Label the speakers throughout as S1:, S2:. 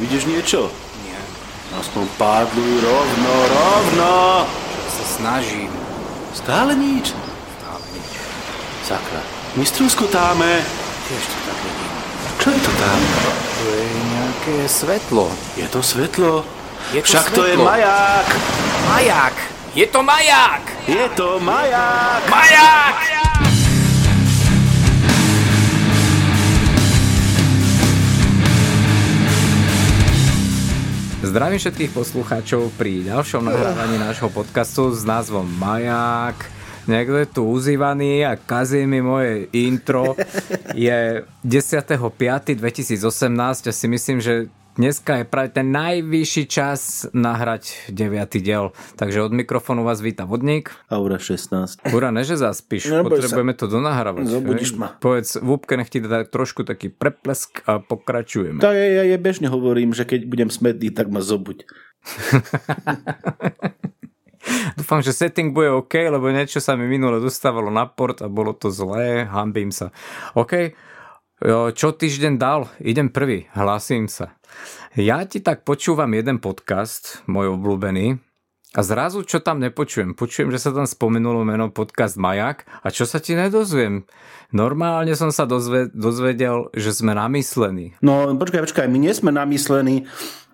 S1: Vidíš niečo?
S2: Nie,
S1: Aspoň pádluj rovno, rovno!
S2: sa snažím.
S1: Stále nič.
S2: Stále nič.
S1: Sakra, my strúskotáme.
S2: Tiež to tak vidím.
S1: Čo je to tam?
S2: To je nejaké svetlo.
S1: Je to svetlo?
S2: Je to
S1: Však to je
S2: svetlo.
S1: maják!
S2: Maják! Je to maják!
S1: Je to maják!
S2: Maják! Zdravím všetkých poslucháčov pri ďalšom nahrávaní nášho podcastu s názvom Maják. Niekto je tu uzývaný a kazí mi moje intro. Je 10.5.2018 a si myslím, že dneska je práve ten najvyšší čas nahrať 9. diel. Takže od mikrofónu vás víta Vodník.
S1: Aura 16.
S2: Ura, ne, že zaspíš.
S1: Neboj sa.
S2: Potrebujeme to donahrávať.
S1: Zobudíš
S2: hej?
S1: ma.
S2: Povedz, v úbke nech ti dá trošku taký preplesk a pokračujeme.
S1: Tak ja, ja, ja bežne hovorím, že keď budem smedný, tak ma zobuď.
S2: Dúfam, že setting bude OK, lebo niečo sa mi minule dostávalo na port a bolo to zlé, hambím sa. OK, čo týždeň dal? Idem prvý, hlasím sa. Ja ti tak počúvam jeden podcast, môj obľúbený, a zrazu čo tam nepočujem? Počujem, že sa tam spomenulo meno podcast Majak a čo sa ti nedozviem? Normálne som sa dozve, dozvedel, že sme namyslení.
S1: No počkaj, počkaj, my nie sme namyslení.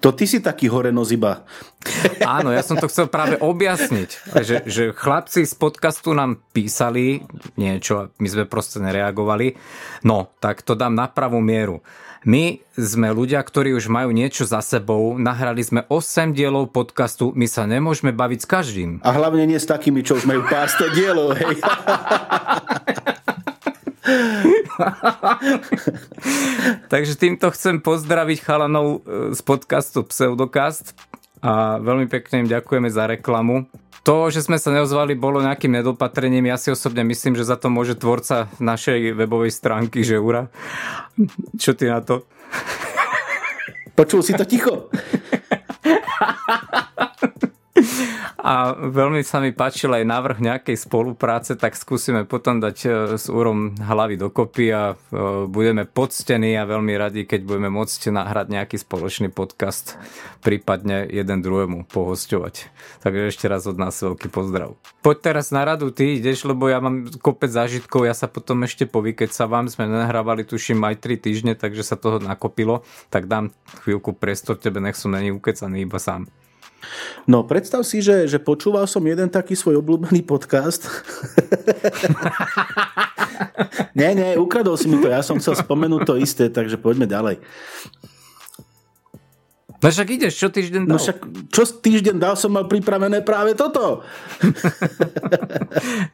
S1: To ty si taký horenos iba.
S2: Áno, ja som to chcel práve objasniť, že, že chlapci z podcastu nám písali niečo, my sme proste nereagovali. No, tak to dám na pravú mieru. My sme ľudia, ktorí už majú niečo za sebou, nahrali sme 8 dielov podcastu, my sa nemôžeme baviť s každým.
S1: A hlavne nie s takými, čo už majú pár sto dielov, hej.
S2: Takže týmto chcem pozdraviť chalanov e, z podcastu Pseudokast a veľmi pekne im ďakujeme za reklamu. To, že sme sa neozvali, bolo nejakým nedopatrením. Ja si osobne myslím, že za to môže tvorca našej webovej stránky, že Ura. Čo ty na to?
S1: Počul si to ticho?
S2: A veľmi sa mi páčil aj návrh nejakej spolupráce, tak skúsime potom dať e, s Úrom hlavy dokopy a e, budeme poctení a veľmi radi, keď budeme môcť nahrať nejaký spoločný podcast, prípadne jeden druhému pohosťovať. Takže ešte raz od nás veľký pozdrav. Poď teraz na radu, ty ideš, lebo ja mám kopec zážitkov, ja sa potom ešte poví, keď sa vám sme nahrávali, tuším aj 3 týždne, takže sa toho nakopilo, tak dám chvíľku priestor tebe, nech som není ukecaný iba sám.
S1: No, predstav si, že, že počúval som jeden taký svoj obľúbený podcast. nie, nie, ukradol si mi to, ja som chcel spomenúť to isté, takže poďme ďalej.
S2: No však ideš, čo týždeň dal?
S1: No však, čo týždeň dal, som mal pripravené práve toto.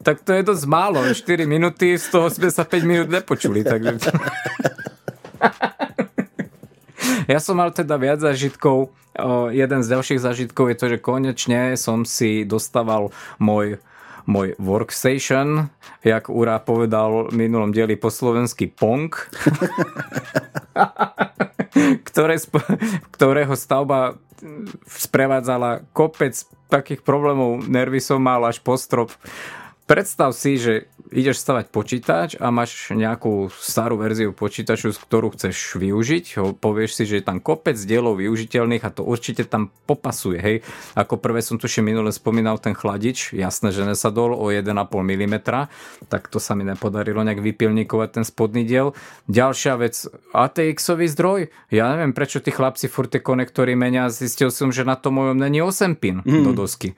S2: Tak to je dosť málo, 4 minúty, z toho sme sa 5 minút nepočuli, takže... Ja som mal teda viac zážitkov. O, Jeden z ďalších zážitkov je to, že konečne som si dostával môj môj workstation, jak Ura povedal v minulom dieli po slovensky Pong, ktoré, ktorého stavba sprevádzala kopec takých problémov, nervy som mal až po strop. Predstav si, že ideš stavať počítač a máš nejakú starú verziu počítaču, z ktorú chceš využiť. Povieš si, že je tam kopec dielov využiteľných a to určite tam popasuje. Hej. Ako prvé som tuším minule spomínal ten chladič, jasné, že nesadol o 1,5 mm, tak to sa mi nepodarilo nejak vypilníkovať ten spodný diel. Ďalšia vec, ATX-ový zdroj. Ja neviem, prečo tí chlapci furt tie konektory menia. Zistil som, že na tom mojom není 8 pin do dosky.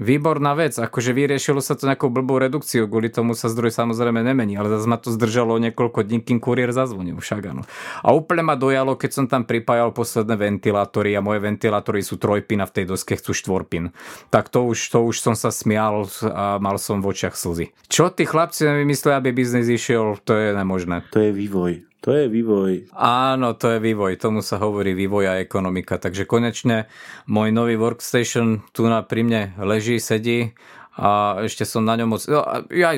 S2: Výborná vec, akože vyriešilo sa to nejakou blbou redukciou, kvôli tomu sa zdroj samozrejme nemení, ale zase ma to zdržalo niekoľko dní, kým kuriér zazvonil, však áno. A úplne ma dojalo, keď som tam pripájal posledné ventilátory a moje ventilátory sú trojpin a v tej doske chcú štvorpin. Tak to už, to už som sa smial a mal som v očiach slzy. Čo tí chlapci vymyslia, aby biznis išiel, to je nemožné.
S1: To je vývoj. To je vývoj.
S2: Áno, to je vývoj, tomu sa hovorí vývoj a ekonomika. Takže konečne môj nový workstation tu na pri mne leží, sedí a ešte som na ňom moc... No, ja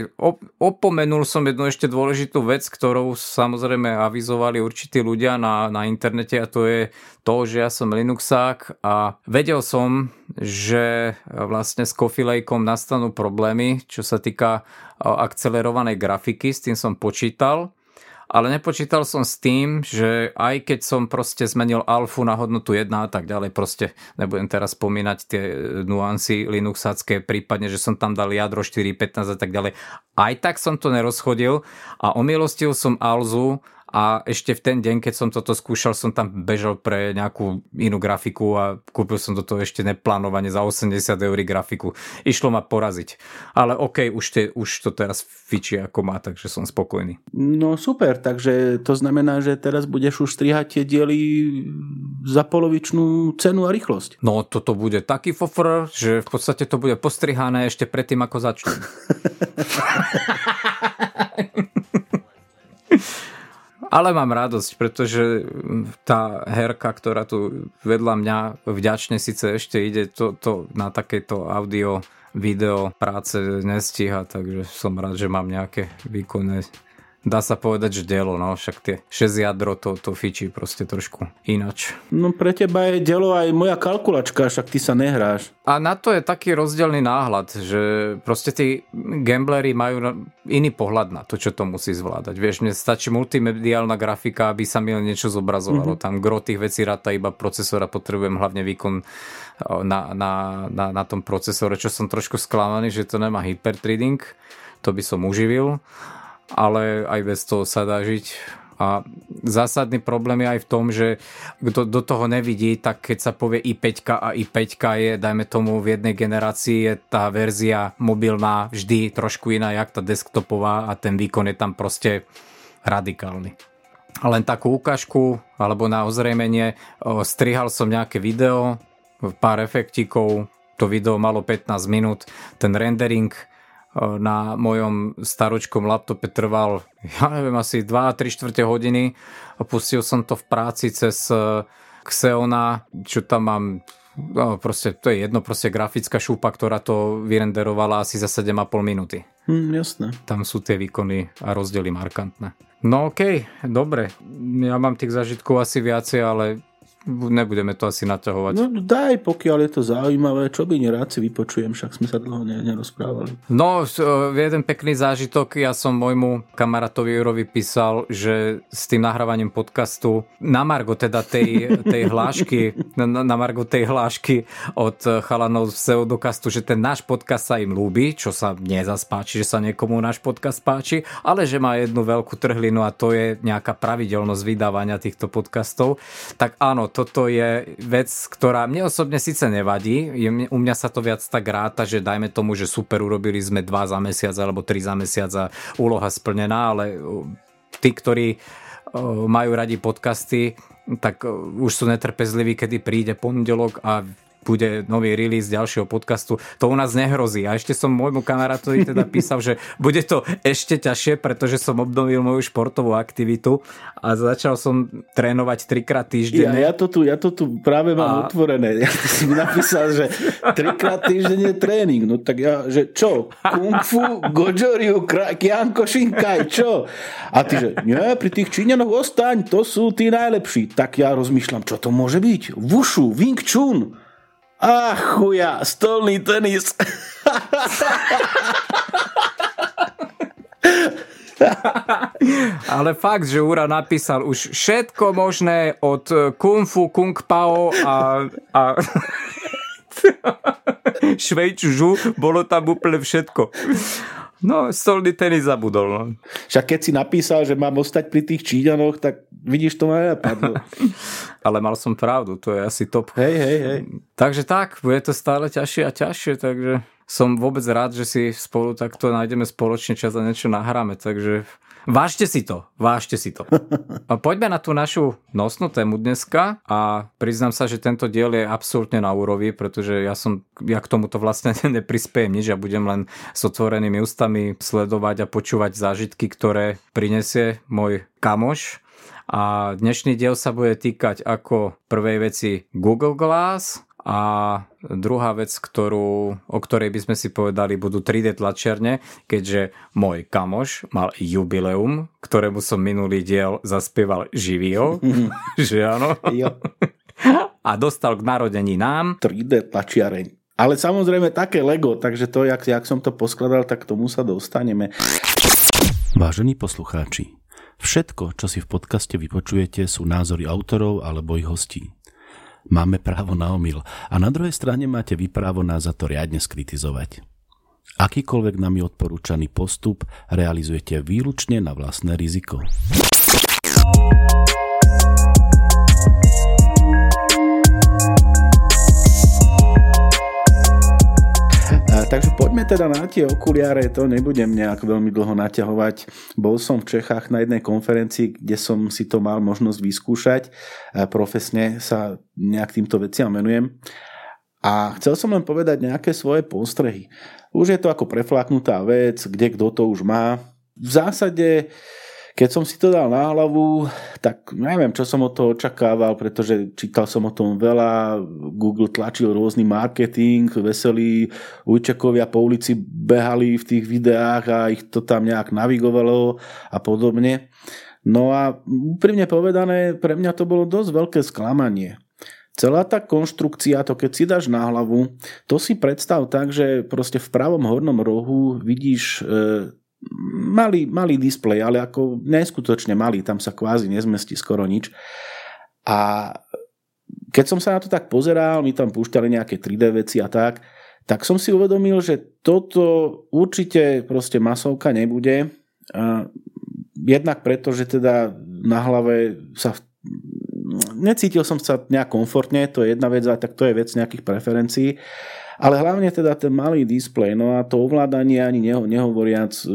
S2: opomenul som jednu ešte dôležitú vec, ktorou samozrejme avizovali určití ľudia na, na internete a to je to, že ja som Linuxák a vedel som, že vlastne s Coffee Lakeom nastanú problémy, čo sa týka akcelerovanej grafiky, s tým som počítal ale nepočítal som s tým, že aj keď som proste zmenil alfu na hodnotu 1 a tak ďalej, proste nebudem teraz spomínať tie nuancy Linuxacké, prípadne, že som tam dal jadro 4.15 a tak ďalej, aj tak som to nerozchodil a omilostil som Alzu a ešte v ten deň, keď som toto skúšal, som tam bežal pre nejakú inú grafiku a kúpil som toto ešte neplánovane za 80 eur grafiku. Išlo ma poraziť. Ale OK, už, te, už to teraz fičí ako má, takže som spokojný.
S1: No super, takže to znamená, že teraz budeš už strihať tie diely za polovičnú cenu a rýchlosť.
S2: No toto bude taký fofr, že v podstate to bude postrihané ešte predtým, ako začnem. Ale mám radosť, pretože tá herka, ktorá tu vedľa mňa vďačne síce ešte ide, to, to na takéto audio, video práce nestíha, takže som rád, že mám nejaké výkonné dá sa povedať, že delo, no však tie 6 jadro to, to fičí proste trošku inač.
S1: No pre teba je delo aj moja kalkulačka, však ty sa nehráš.
S2: A na to je taký rozdielný náhľad, že proste tí gamblery majú iný pohľad na to, čo to musí zvládať. Vieš, mne stačí multimediálna grafika, aby sa mi niečo zobrazovalo. Mm-hmm. Tam gro tých vecí ráta iba procesora, potrebujem hlavne výkon na, na, na, na tom procesore, čo som trošku sklamaný, že to nemá hypertreading, to by som uživil ale aj bez toho sa dá žiť. A zásadný problém je aj v tom, že kto do toho nevidí, tak keď sa povie i5 a i5 je, dajme tomu v jednej generácii je tá verzia mobilná vždy trošku iná, jak tá desktopová a ten výkon je tam proste radikálny. Len takú ukážku alebo na ozrejmenie, strihal som nejaké video, pár efektíkov, to video malo 15 minút, ten rendering na mojom staročkom laptope trval, ja neviem, asi 2-3 čtvrte hodiny a pustil som to v práci cez e, Xeona, čo tam mám No, proste, to je jedno, proste grafická šúpa, ktorá to vyrenderovala asi za 7,5 minúty.
S1: Hm, jasné.
S2: Tam sú tie výkony a rozdiely markantné. No okej, okay, dobre. Ja mám tých zažitkov asi viacej, ale nebudeme to asi naťahovať.
S1: No daj, pokiaľ je to zaujímavé, čo by nerád si vypočujem, však sme sa dlho nerozprávali.
S2: No, jeden pekný zážitok, ja som môjmu kamarátovi Jurovi písal, že s tým nahrávaním podcastu na Margo teda tej, tej hlášky, na, na Margo tej hlášky od chalanov z Pseudokastu, že ten náš podcast sa im ľúbi, čo sa mne zase páči, že sa niekomu náš podcast páči, ale že má jednu veľkú trhlinu a to je nejaká pravidelnosť vydávania týchto podcastov. Tak áno, toto je vec, ktorá mne osobne síce nevadí, u mňa sa to viac tak ráta, že dajme tomu, že super, urobili sme dva za mesiac alebo tri za mesiac a úloha splnená, ale tí, ktorí majú radi podcasty, tak už sú netrpezliví, kedy príde pondelok a bude nový release ďalšieho podcastu. To u nás nehrozí. A ešte som môjmu kamarátovi teda písal, že bude to ešte ťažšie, pretože som obnovil moju športovú aktivitu a začal som trénovať trikrát týždenne.
S1: Ja, ja, to, tu, ja to tu práve mám a... otvorené. Ja si mi napísal, že trikrát týždenne tréning. No tak ja, že čo? Kung fu, gojoriu, kianko, shinkai, čo? A ty, že nie, pri tých Číňanoch ostaň, to sú tí najlepší. Tak ja rozmýšľam, čo to môže byť? Wushu, Wing Chun. Ach, chuja, stolný tenis.
S2: Ale fakt, že Ura napísal už všetko možné od Kung Fu, Kung Pao a, a Švejčužu, bolo tam úplne všetko. No, stolný tenis zabudol. No.
S1: Však keď si napísal, že mám ostať pri tých Číňanoch, tak vidíš, to ma nenapadlo.
S2: Ale mal som pravdu, to je asi top.
S1: Hej, hej, hej.
S2: Takže tak, bude to stále ťažšie a ťažšie, takže som vôbec rád, že si spolu takto nájdeme spoločne čas a niečo nahráme, takže Vážte si to, vážte si to. Poďme na tú našu nosnú tému dneska a priznám sa, že tento diel je absolútne na úrovi, pretože ja som, ja k tomuto vlastne neprispiejem nič, ja budem len s otvorenými ústami sledovať a počúvať zážitky, ktoré prinesie môj kamoš. A dnešný diel sa bude týkať ako prvej veci Google Glass, a druhá vec, ktorú, o ktorej by sme si povedali, budú 3D tlačiarne, keďže môj kamoš mal jubileum, ktorému som minulý diel zaspieval živio, že áno. Jo. A dostal k narodení nám
S1: 3D tlačiareň. Ale samozrejme také Lego, takže to, jak, jak som to poskladal, tak k tomu sa dostaneme. Vážení poslucháči, Všetko, čo si v podcaste vypočujete, sú názory autorov alebo ich hostí. Máme právo na omyl a na druhej strane máte vy právo nás za to riadne skritizovať. Akýkoľvek nami odporúčaný postup realizujete výlučne na vlastné riziko. Takže poďme teda na tie okuliare, to nebudem nejak veľmi dlho naťahovať. Bol som v Čechách na jednej konferencii, kde som si to mal možnosť vyskúšať. Profesne sa nejak týmto veciam venujem. A chcel som len povedať nejaké svoje postrehy. Už je to ako preflaknutá vec, kde kto to už má. V zásade keď som si to dal na hlavu, tak neviem, čo som od toho očakával, pretože čítal som o tom veľa, Google tlačil rôzny marketing, veselí ujčekovia po ulici behali v tých videách a ich to tam nejak navigovalo a podobne. No a úprimne povedané, pre mňa to bolo dosť veľké sklamanie. Celá tá konštrukcia, to keď si dáš na hlavu, to si predstav tak, že proste v pravom hornom rohu vidíš e, malý, malý displej, ale ako neskutočne malý, tam sa kvázi nezmestí skoro nič. A keď som sa na to tak pozeral, my tam púšťali nejaké 3D veci a tak, tak som si uvedomil, že toto určite proste masovka nebude. Jednak preto, že teda na hlave sa necítil som sa nejak komfortne, to je jedna vec, tak to je vec nejakých preferencií. Ale hlavne teda ten malý displej, no a to ovládanie ani neho, nehovoriac, e,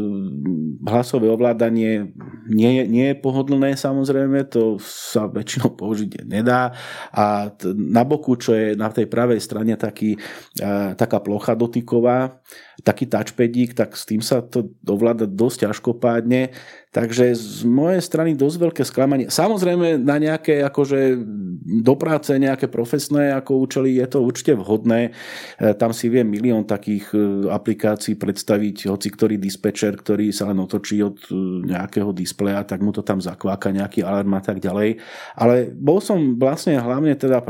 S1: hlasové ovládanie nie, nie je pohodlné samozrejme, to sa väčšinou použiť nedá a na boku, čo je na tej pravej strane taký, e, taká plocha dotyková, taký touchpadík, tak s tým sa to ovláda dosť ťažkopádne. Takže z mojej strany dosť veľké sklamanie. Samozrejme na nejaké akože do práce, nejaké profesné ako účely je to určite vhodné. E, tam si viem milión takých e, aplikácií predstaviť, hoci ktorý dispečer, ktorý sa len otočí od e, nejakého displeja, tak mu to tam zakváka nejaký alarm a tak ďalej. Ale bol som vlastne hlavne teda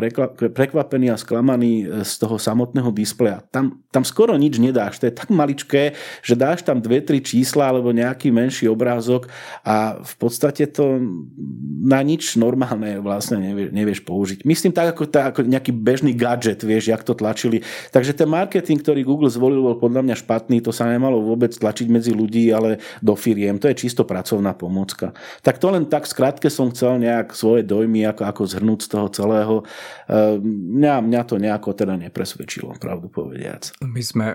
S1: prekvapený a sklamaný z toho samotného displeja. Tam, tam skoro nič nedáš, to je tak maličké, že dáš tam dve, tri čísla alebo nejaký menší obrázok a v podstate to na nič normálne vlastne nevieš, nevieš použiť. Myslím tak ako, tak ako nejaký bežný gadget, vieš, jak to tlačili. Takže ten marketing, ktorý Google zvolil, bol podľa mňa špatný, to sa nemalo vôbec tlačiť medzi ľudí, ale do firiem. To je čisto pracovná pomocka. Tak to len tak skrátke som chcel nejak svoje dojmy, ako, ako zhrnúť z toho celého. Ehm, mňa, mňa to nejako teda nepresvedčilo, pravdu povediac.
S2: My sme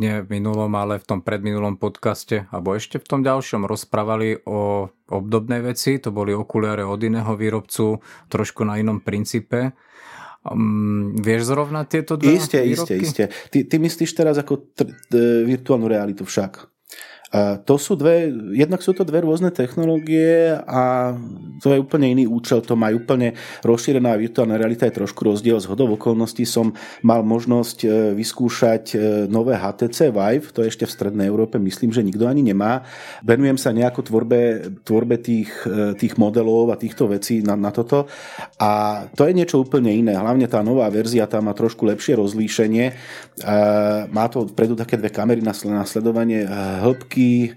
S2: nie v minulom, ale v tom predminulom podcaste, alebo ešte v tom ďalšom rozprávali o obdobnej veci, to boli okuliare od iného výrobcu, trošku na inom princípe. Um, vieš zrovna tieto dva
S1: Isté, isté, isté. Ty, ty myslíš teraz ako t- t- virtuálnu realitu však. To sú dve, jednak sú to dve rôzne technológie a to je úplne iný účel, to má úplne rozšírená virtuálna realita je trošku rozdiel. Z hodov okolností som mal možnosť e, vyskúšať e, nové HTC Vive, to je ešte v Strednej Európe, myslím, že nikto ani nemá. Venujem sa nejako tvorbe, tvorbe tých, e, tých modelov a týchto vecí na, na toto a to je niečo úplne iné. Hlavne tá nová verzia tam má trošku lepšie rozlíšenie. Má to vpredu také dve kamery na sledovanie hĺbky taký, e,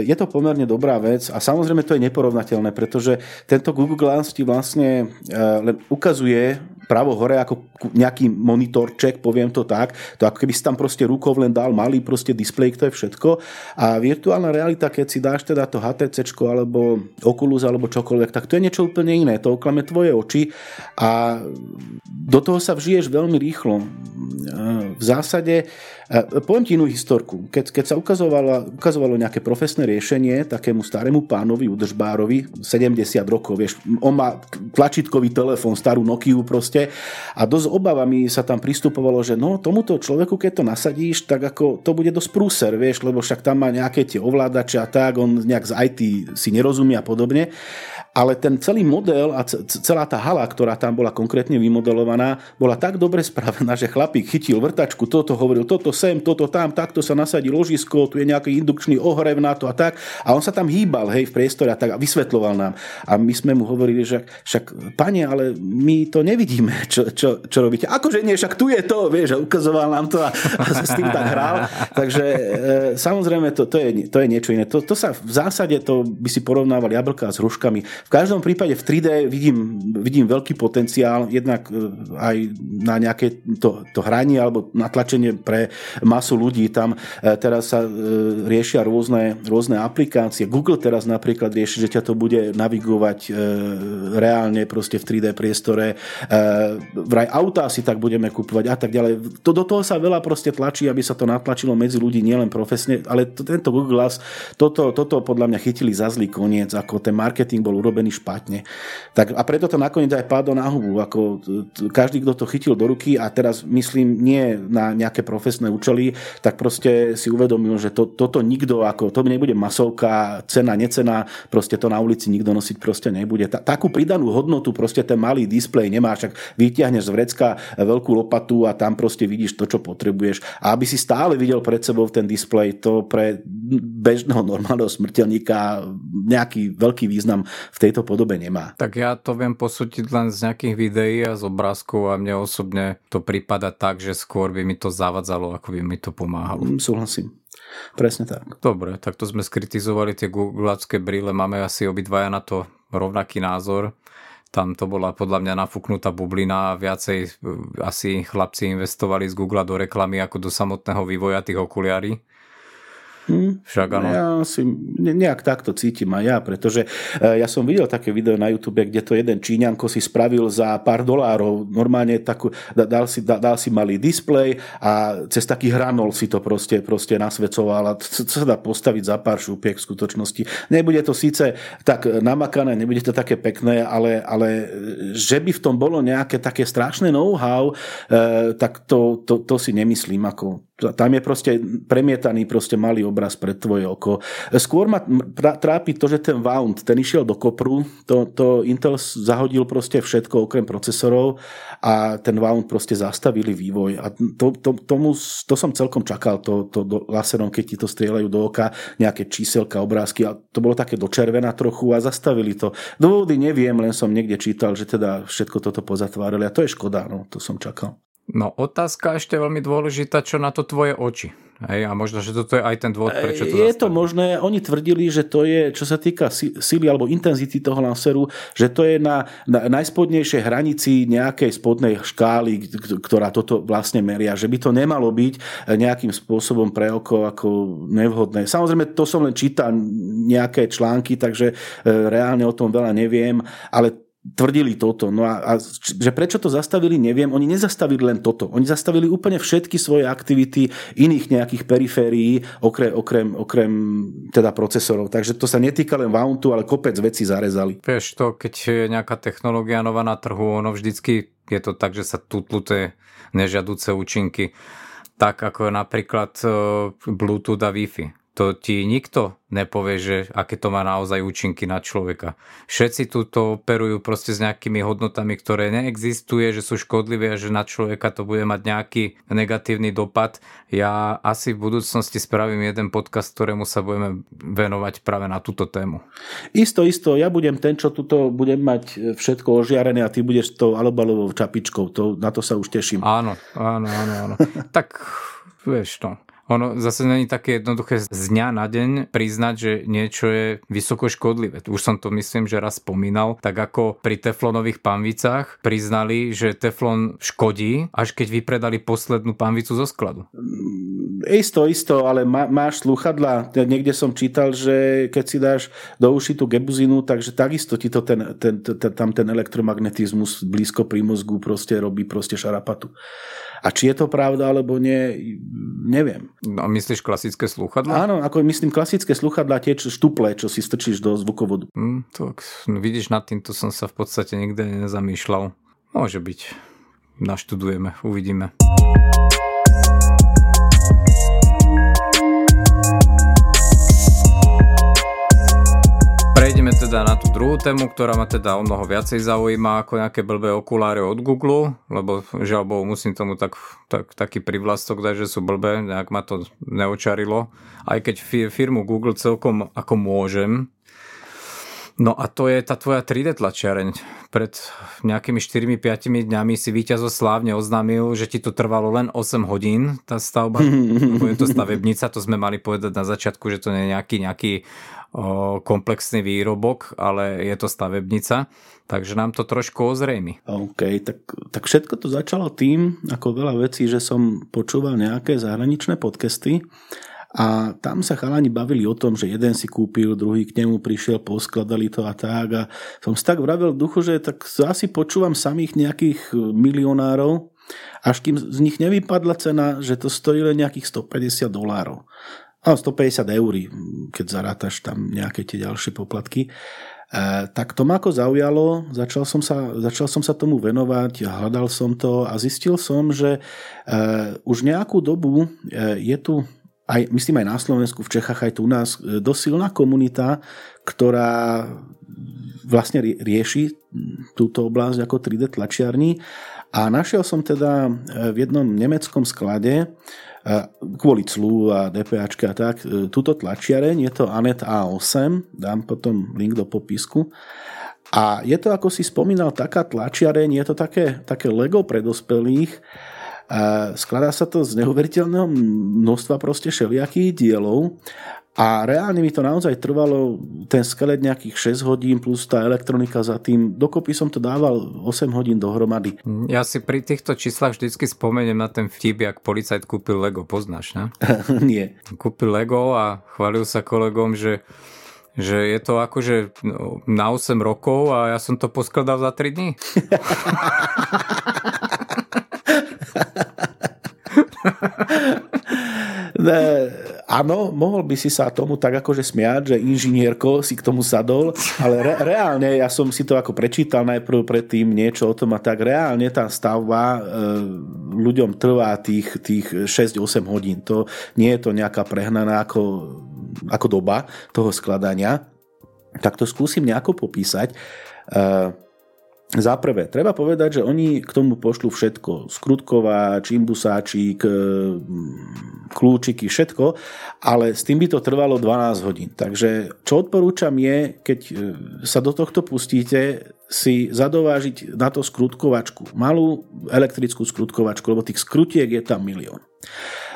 S1: je to pomerne dobrá vec a samozrejme to je neporovnateľné, pretože tento Google Glass ti vlastne e, len ukazuje pravo hore ako nejaký monitorček, poviem to tak. To ako keby si tam proste rukou len dal malý proste displej, to je všetko. A virtuálna realita, keď si dáš teda to HTC alebo Oculus alebo čokoľvek, tak to je niečo úplne iné. To oklame tvoje oči a do toho sa vžiješ veľmi rýchlo. E, v zásade Poviem ti inú historku. Keď, keď sa ukazovalo, ukazovalo nejaké profesné riešenie takému starému pánovi, udržbárovi, 70 rokov, vieš, on má tlačítkový telefón, starú Nokiu proste a dosť obavami sa tam pristupovalo, že no tomuto človeku, keď to nasadíš, tak ako to bude dosť prúser, vieš, lebo však tam má nejaké tie ovládače a tak, on nejak z IT si nerozumie a podobne ale ten celý model a celá tá hala, ktorá tam bola konkrétne vymodelovaná, bola tak dobre spravená, že chlapík chytil vrtačku, toto hovoril, toto sem, toto tam, takto sa nasadí ložisko, tu je nejaký indukčný ohrev na to a tak. A on sa tam hýbal, hej, v priestore a tak a vysvetloval nám. A my sme mu hovorili, že však, pane, ale my to nevidíme, čo, čo, čo robíte. Akože nie, však tu je to, vieš, a ukazoval nám to a, a s tým tak hral. Takže e, samozrejme to, to, je, to je niečo iné. To, to sa v zásade, to by si porovnával jablka s hruškami. V každom prípade v 3D vidím, vidím veľký potenciál, jednak e, aj na nejaké to, to hranie alebo natlačenie pre masu ľudí. Tam e, teraz sa e, riešia rôzne, rôzne aplikácie. Google teraz napríklad rieši, že ťa to bude navigovať reálne proste v 3D priestore. Vraj autá si tak budeme kupovať a tak ďalej. To, do toho sa veľa proste tlačí, aby sa to natlačilo medzi ľudí, nielen profesne, ale to, tento Google Glass, toto, toto podľa mňa chytili za zlý koniec, ako ten marketing bol urobený špatne. Tak, a preto to nakoniec aj padlo na hubu. Ako, každý, kto to chytil do ruky a teraz myslím nie na nejaké profesné účely, tak proste si uvedomil, že to, toto nikto, ako, to nebude masovka, cena, necena, proste to na ulici nikto nosiť proste nebude. Ta, takú pridanú hodnotu proste ten malý displej nemá, však vytiahneš z vrecka veľkú lopatu a tam proste vidíš to, čo potrebuješ. A aby si stále videl pred sebou ten displej, to pre bežného normálneho smrteľníka nejaký veľký význam v tejto podobe nemá.
S2: Tak ja to viem posúdiť len z nejakých videí a z obrázkov a mne osobne to prípada tak, že skôr by mi to zavadzalo, ako by mi to pomáhalo.
S1: Mm, súhlasím. Presne tak.
S2: Dobre, tak to sme skritizovali tie googlacké brýle, máme asi obidvaja na to rovnaký názor. Tam to bola podľa mňa nafúknutá bublina a viacej e, asi chlapci investovali z Google do reklamy ako do samotného vývoja tých okuliarí.
S1: Hmm. Však áno. Ja si nejak takto cítim aj ja, pretože e, ja som videl také video na YouTube, kde to jeden Číňanko si spravil za pár dolárov. Normálne takú, dal, si, dal si malý displej a cez taký hranol si to proste, proste nasvecoval a to sa dá postaviť za pár šúpiek v skutočnosti. Nebude to síce tak namakané, nebude to také pekné, ale, ale že by v tom bolo nejaké také strašné know-how, e, tak to, to, to si nemyslím. Ako, tam je proste premietaný proste malý obraz pred tvoje oko. Skôr ma trápi to, že ten Wound, ten išiel do kopru, to, to Intel zahodil proste všetko okrem procesorov a ten Wound proste zastavili vývoj. A to, to, tomu, to som celkom čakal, to, to do, laserom, keď ti to strieľajú do oka, nejaké číselka, obrázky a to bolo také dočervená trochu a zastavili to. Dôvody neviem, len som niekde čítal, že teda všetko toto pozatvárali a to je škoda, no, to som čakal.
S2: No otázka ešte veľmi dôležitá, čo na to tvoje oči. Hej, a možno, že toto je aj ten dôvod, prečo to
S1: Je zastavili. to možné, oni tvrdili, že to je, čo sa týka síly alebo intenzity toho laseru, že to je na, na najspodnejšej hranici nejakej spodnej škály, ktorá toto vlastne meria, že by to nemalo byť nejakým spôsobom pre oko ako nevhodné. Samozrejme, to som len čítal nejaké články, takže e, reálne o tom veľa neviem, ale tvrdili toto. No a, a že prečo to zastavili, neviem. Oni nezastavili len toto. Oni zastavili úplne všetky svoje aktivity iných nejakých periférií, okrem, okrem, okrem teda procesorov. Takže to sa netýka len Wountu, ale kopec veci zarezali.
S2: Vieš to, keď je nejaká technológia nová na trhu, ono vždycky je to tak, že sa tutlu tie nežiaduce účinky. Tak ako napríklad e, Bluetooth a Wi-Fi to ti nikto nepovie, že aké to má naozaj účinky na človeka. Všetci tu to operujú proste s nejakými hodnotami, ktoré neexistuje, že sú škodlivé a že na človeka to bude mať nejaký negatívny dopad. Ja asi v budúcnosti spravím jeden podcast, ktorému sa budeme venovať práve na túto tému.
S1: Isto, isto. Ja budem ten, čo tuto budem mať všetko ožiarené a ty budeš tou alobalovou čapičkou. To, na to sa už teším.
S2: Áno, áno, áno. áno. tak vieš to. No. Ono zase není také jednoduché z dňa na deň priznať, že niečo je vysoko škodlivé. Už som to myslím, že raz spomínal, tak ako pri teflonových panvicách priznali, že teflon škodí, až keď vypredali poslednú panvicu zo skladu.
S1: Mm, isto, isto, ale má, máš sluchadla. Niekde som čítal, že keď si dáš do uši tú gebuzinu, takže takisto ti to ten, ten, ten, tam ten elektromagnetizmus blízko pri mozgu proste robí proste šarapatu. A či je to pravda alebo nie, neviem.
S2: No, myslíš klasické slúchadla?
S1: Áno, ako myslím klasické slúchadla, tie štuple, čo si strčíš do zvukovodu.
S2: Mm, to, no, vidíš, nad týmto som sa v podstate nikde nezamýšľal. Môže byť. Naštudujeme, uvidíme. Teda na tú druhú tému, ktorá ma teda o mnoho viacej zaujíma ako nejaké blbé okuláre od Google, lebo žiaľ Bohu musím tomu tak, tak, taký privlastok dať, že sú blbé, nejak ma to neočarilo. Aj keď firmu Google celkom ako môžem, No a to je tá tvoja 3D tlačiareň. Pred nejakými 4-5 dňami si víťazo slávne oznámil, že ti to trvalo len 8 hodín, tá stavba. lebo je to stavebnica, to sme mali povedať na začiatku, že to nie je nejaký, nejaký komplexný výrobok, ale je to stavebnica. Takže nám to trošku ozrejmi.
S1: OK, tak, tak všetko to začalo tým, ako veľa vecí, že som počúval nejaké zahraničné podcasty a tam sa chalani bavili o tom, že jeden si kúpil, druhý k nemu prišiel, poskladali to a tak. A som si tak vravil v duchu, že tak asi počúvam samých nejakých milionárov, až kým z nich nevypadla cena, že to stojí len nejakých 150 dolárov. A 150 eur, keď zarátaš tam nejaké tie ďalšie poplatky. E, tak to ma ako zaujalo, začal som, sa, začal som sa tomu venovať, hľadal som to a zistil som, že e, už nejakú dobu e, je tu aj, myslím aj na Slovensku, v Čechách, aj tu u nás, e, dosť silná komunita, ktorá vlastne rieši túto oblasť ako 3D tlačiarní. A našiel som teda e, v jednom nemeckom sklade e, kvôli clu a DPAčke a tak, túto tlačiareň, je to Anet A8, dám potom link do popisku. A je to, ako si spomínal, taká tlačiareň, je to také, také Lego pre dospelých, skladá sa to z neuveriteľného množstva proste všelijakých dielov a reálne mi to naozaj trvalo ten skelet nejakých 6 hodín plus tá elektronika za tým. Dokopy som to dával 8 hodín dohromady.
S2: Ja si pri týchto číslach vždycky spomeniem na ten vtip, ak policajt kúpil Lego. Poznáš, ne?
S1: Nie.
S2: Kúpil Lego a chválil sa kolegom, že že je to akože no, na 8 rokov a ja som to poskladal za 3 dní.
S1: áno, mohol by si sa tomu tak akože smiať, že inžinierko si k tomu sadol, ale re, reálne, ja som si to ako prečítal najprv predtým niečo o tom a tak reálne tá stavba e, ľuďom trvá tých, tých 6-8 hodín. To nie je to nejaká prehnaná ako, ako doba toho skladania. Tak to skúsim nejako popísať. E, za prvé, treba povedať, že oni k tomu pošlu všetko. Skrutkovač, imbusáčik, e, kľúčiky, všetko, ale s tým by to trvalo 12 hodín. Takže čo odporúčam je, keď e, sa do tohto pustíte, si zadovážiť na to skrutkovačku. Malú elektrickú skrutkovačku, lebo tých skrutiek je tam milión.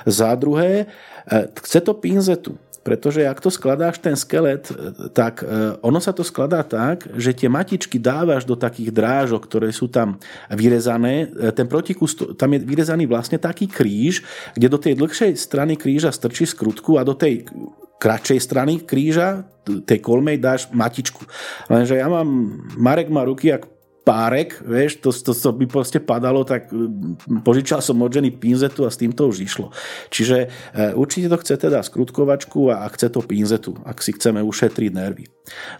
S1: Za druhé, e, chce to pinzetu pretože ak to skladáš ten skelet, tak e, ono sa to skladá tak, že tie matičky dávaš do takých drážok, ktoré sú tam vyrezané. E, ten protikus, tam je vyrezaný vlastne taký kríž, kde do tej dlhšej strany kríža strčí skrutku a do tej kratšej strany kríža, tej kolmej dáš matičku. Lenže ja mám, Marek má ruky jak párek, vieš, to, to, to by proste padalo, tak požičal som od ženy pinzetu a s tým to už išlo. Čiže e, určite to chce teda skrutkovačku a chce to pinzetu, ak si chceme ušetriť nervy.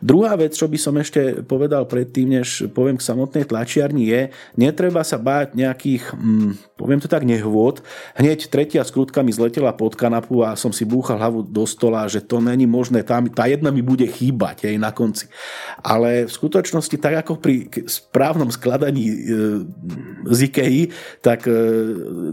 S1: Druhá vec, čo by som ešte povedal predtým, než poviem k samotnej tlačiarni, je, netreba sa báť nejakých, hm, poviem to tak, nehôd. Hneď tretia skrutka mi zletela pod kanapu a som si búchal hlavu do stola, že to není možné, tá, tá jedna mi bude chýbať aj na konci. Ale v skutočnosti, tak ako pri správnom skladaní e, z Ikei, tak e,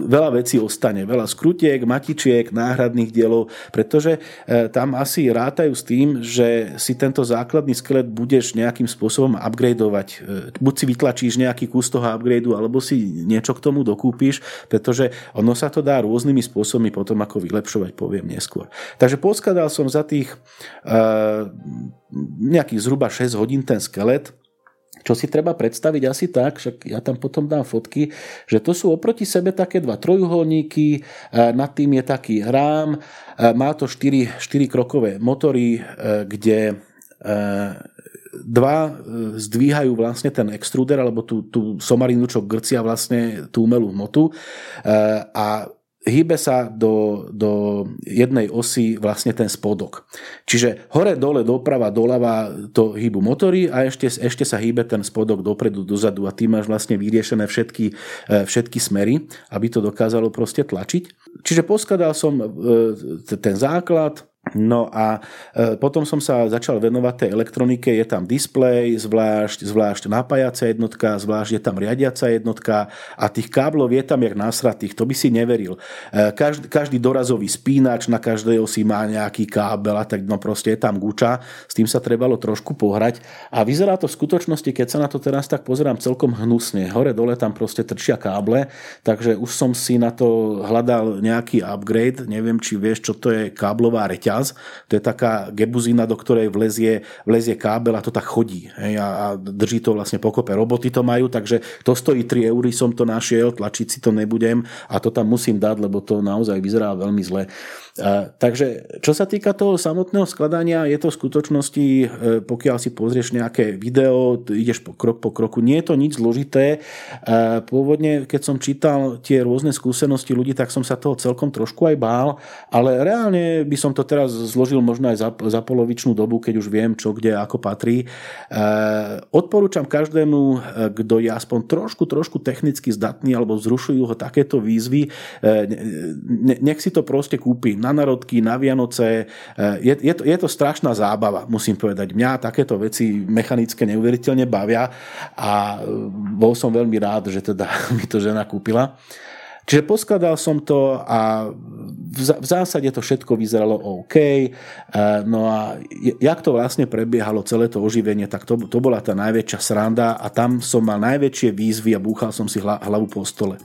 S1: veľa vecí ostane. Veľa skrutiek, matičiek, náhradných dielov, pretože e, tam asi rátajú s tým, že si tento základný skelet budeš nejakým spôsobom upgradeovať. Buď si vytlačíš nejaký kus toho upgradeu, alebo si niečo k tomu dokúpiš, pretože ono sa to dá rôznymi spôsobmi potom ako vylepšovať, poviem neskôr. Takže poskladal som za tých nejakých zhruba 6 hodín ten skelet, čo si treba predstaviť asi tak, však ja tam potom dám fotky, že to sú oproti sebe také dva trojuholníky, e, nad tým je taký rám, e, má to 4, 4 krokové motory, e, kde dva zdvíhajú vlastne ten extruder, alebo tú, tú somarinu, čo grcia vlastne tú umelú hmotu a hýbe sa do, do jednej osy vlastne ten spodok. Čiže hore, dole, doprava, doľava to hýbu motory a ešte, ešte sa hýbe ten spodok dopredu, dozadu a ty máš vlastne vyriešené všetky, e, všetky smery, aby to dokázalo proste tlačiť. Čiže poskladal som e, ten základ, No a e, potom som sa začal venovať tej elektronike, je tam displej, zvlášť, zvlášť napájacia jednotka, zvlášť je tam riadiaca jednotka a tých káblov je tam jak násratých, to by si neveril. E, každý, každý dorazový spínač na každej osi má nejaký kábel a tak no proste je tam guča, s tým sa trebalo trošku pohrať a vyzerá to v skutočnosti, keď sa na to teraz tak pozerám celkom hnusne. Hore dole tam proste trčia káble, takže už som si na to hľadal nejaký upgrade, neviem či vieš, čo to je káblová reťaz, Gas. To je taká gebuzina, do ktorej vlezie, vlezie kábel a to tak chodí. Hej, a, a drží to vlastne pokope. Roboty to majú, takže to stojí 3 eury, som to našiel, tlačiť si to nebudem a to tam musím dať, lebo to naozaj vyzerá veľmi zle. Takže čo sa týka toho samotného skladania, je to v skutočnosti, e, pokiaľ si pozrieš nejaké video, ideš po krok po kroku, nie je to nič zložité. A, pôvodne, keď som čítal tie rôzne skúsenosti ľudí, tak som sa toho celkom trošku aj bál, ale reálne by som to teraz zložil možno aj za, za polovičnú dobu, keď už viem, čo kde ako patrí. A, odporúčam každému, e, kto je aspoň trošku, trošku technicky zdatný alebo vzrušujú ho takéto výzvy, e, nech si to proste kúpi na narodky, na Vianoce. Eh, je, je, to, je to strašná zábava, musím povedať. Mňa takéto veci mechanické neuveriteľne bavia a eh, bol som veľmi rád, že teda mi to žena kúpila. Čiže poskladal som to a v zásade to všetko vyzeralo OK. Eh, no a jak to vlastne prebiehalo celé to oživenie, tak to, to bola tá najväčšia sranda a tam som mal najväčšie výzvy a búchal som si hlavu po stole.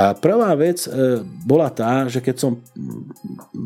S1: A prvá vec e, bola tá, že keď som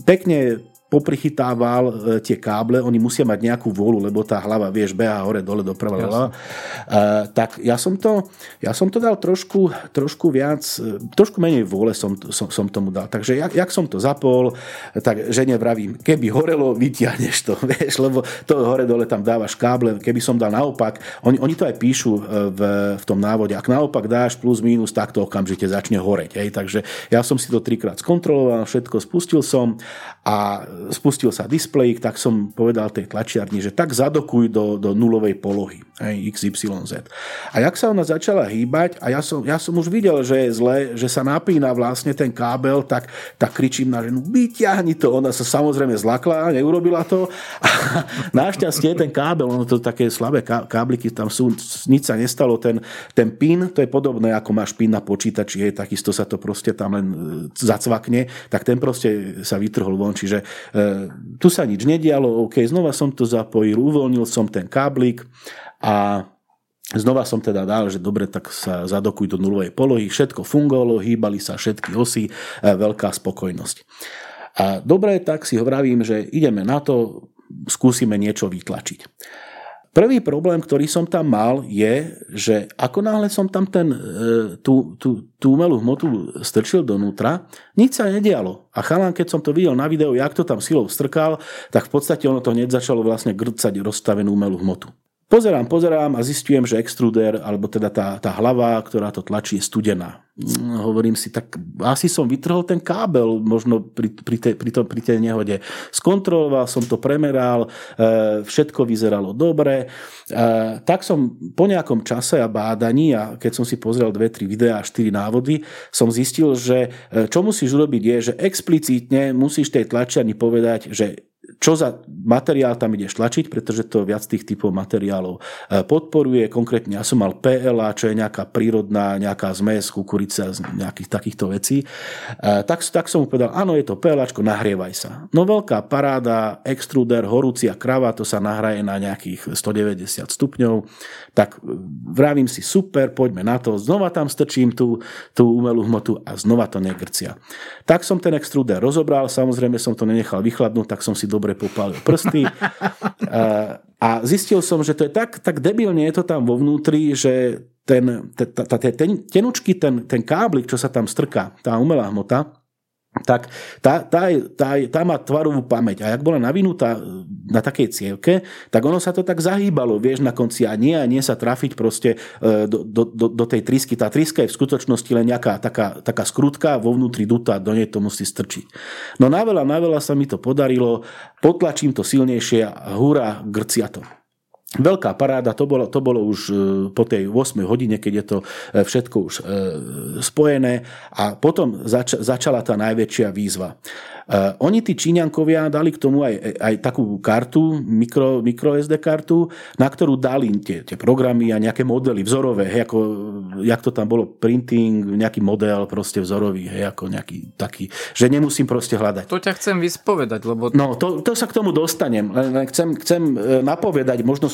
S1: pekne poprichytával e, tie káble, oni musia mať nejakú vôľu, lebo tá hlava, vieš, beha hore, dole, doprava, uh, tak ja som, to, ja som to dal trošku, trošku viac, e, trošku menej vôle som, som, som tomu dal. Takže jak, jak som to zapol, tak žene vravím, keby horelo, vytiahneš to, vieš, lebo to hore, dole tam dávaš káble, keby som dal naopak, oni, oni to aj píšu e, v, v tom návode, ak naopak dáš plus minus, tak to okamžite začne horeť. Hej. Takže ja som si to trikrát skontroloval, všetko spustil som a spustil sa displejik, tak som povedal tej tlačiarni, že tak zadokuj do, do nulovej polohy, aj XYZ. A jak sa ona začala hýbať, a ja som, ja som už videl, že je zle, že sa napína vlastne ten kábel, tak, tak kričím na ženu, vyťahni to. Ona sa samozrejme zlakla, neurobila to. A našťastie ten kábel, ono to také slabé kábliky tam sú, nič sa nestalo. Ten, ten pin, to je podobné, ako máš pin na počítači, je, takisto sa to proste tam len e, zacvakne, tak ten proste sa vytrhol von. Čiže tu sa nič nedialo, OK, znova som to zapojil, uvoľnil som ten káblik a Znova som teda dal, že dobre, tak sa zadokuj do nulovej polohy, všetko fungovalo, hýbali sa všetky osy, e, veľká spokojnosť. A dobre, tak si hovorím, že ideme na to, skúsime niečo vytlačiť. Prvý problém, ktorý som tam mal, je, že ako náhle som tam ten, e, tú, tú, tú umelú hmotu strčil donútra, nič sa nedialo. A chalán, keď som to videl na videu, jak to tam silou strkal, tak v podstate ono to hneď začalo vlastne grcať rozstavenú umelú hmotu. Pozerám, pozerám a zistujem, že extruder, alebo teda tá, tá hlava, ktorá to tlačí, je studená. Mm, hovorím si, tak asi som vytrhol ten kábel možno pri, pri, te, pri, to, pri tej nehode. Skontroloval som to, premeral, e, všetko vyzeralo dobre. E, tak som po nejakom čase a bádaní, a keď som si pozrel dve, tri videá a štyri návody, som zistil, že e, čo musíš urobiť je, že explicitne musíš tej tlačiarni povedať, že čo za materiál tam ideš tlačiť, pretože to viac tých typov materiálov e, podporuje. Konkrétne ja som mal PLA, čo je nejaká prírodná, nejaká zmes, kukurica z nejakých takýchto vecí. E, tak, tak som mu povedal, áno, je to PLA, nahrievaj sa. No veľká paráda, extruder, horúcia krava, to sa nahraje na nejakých 190 stupňov. Tak vravím si, super, poďme na to. Znova tam strčím tú, tú umelú hmotu a znova to negrcia. Tak som ten extruder rozobral, samozrejme som to nenechal vychladnúť, tak som si dobre popálil prsty. A, a zistil som, že to je tak, tak debilne je to tam vo vnútri, že ten, ten, tenučky, ten, ten káblik, čo sa tam strká, tá umelá hmota, tak tá, tá, tá, tá má tvarovú pamäť. A jak bola navinutá na takej cievke, tak ono sa to tak zahýbalo, vieš, na konci a nie a nie sa trafiť proste e, do, do, do, do tej trysky. Tá tryska je v skutočnosti len nejaká taká, taká skrutka vo vnútri duta, do nej to musí strčiť. No na veľa, na veľa sa mi to podarilo, potlačím to silnejšie a hurá, grcia to. Veľká paráda, to bolo, to bolo už e, po tej 8 hodine, keď je to e, všetko už e, spojené a potom zač- začala tá najväčšia výzva. Uh, oni, tí Číňankovia, dali k tomu aj, aj takú kartu, mikro, micro SD kartu, na ktorú dali tie, tie programy a nejaké modely vzorové, hej, ako, jak to tam bolo, printing, nejaký model proste vzorový, hej, ako nejaký taký, že nemusím proste hľadať.
S2: To ťa chcem vyspovedať, lebo...
S1: No, to, to sa k tomu dostanem. Len chcem, chcem e, napovedať možno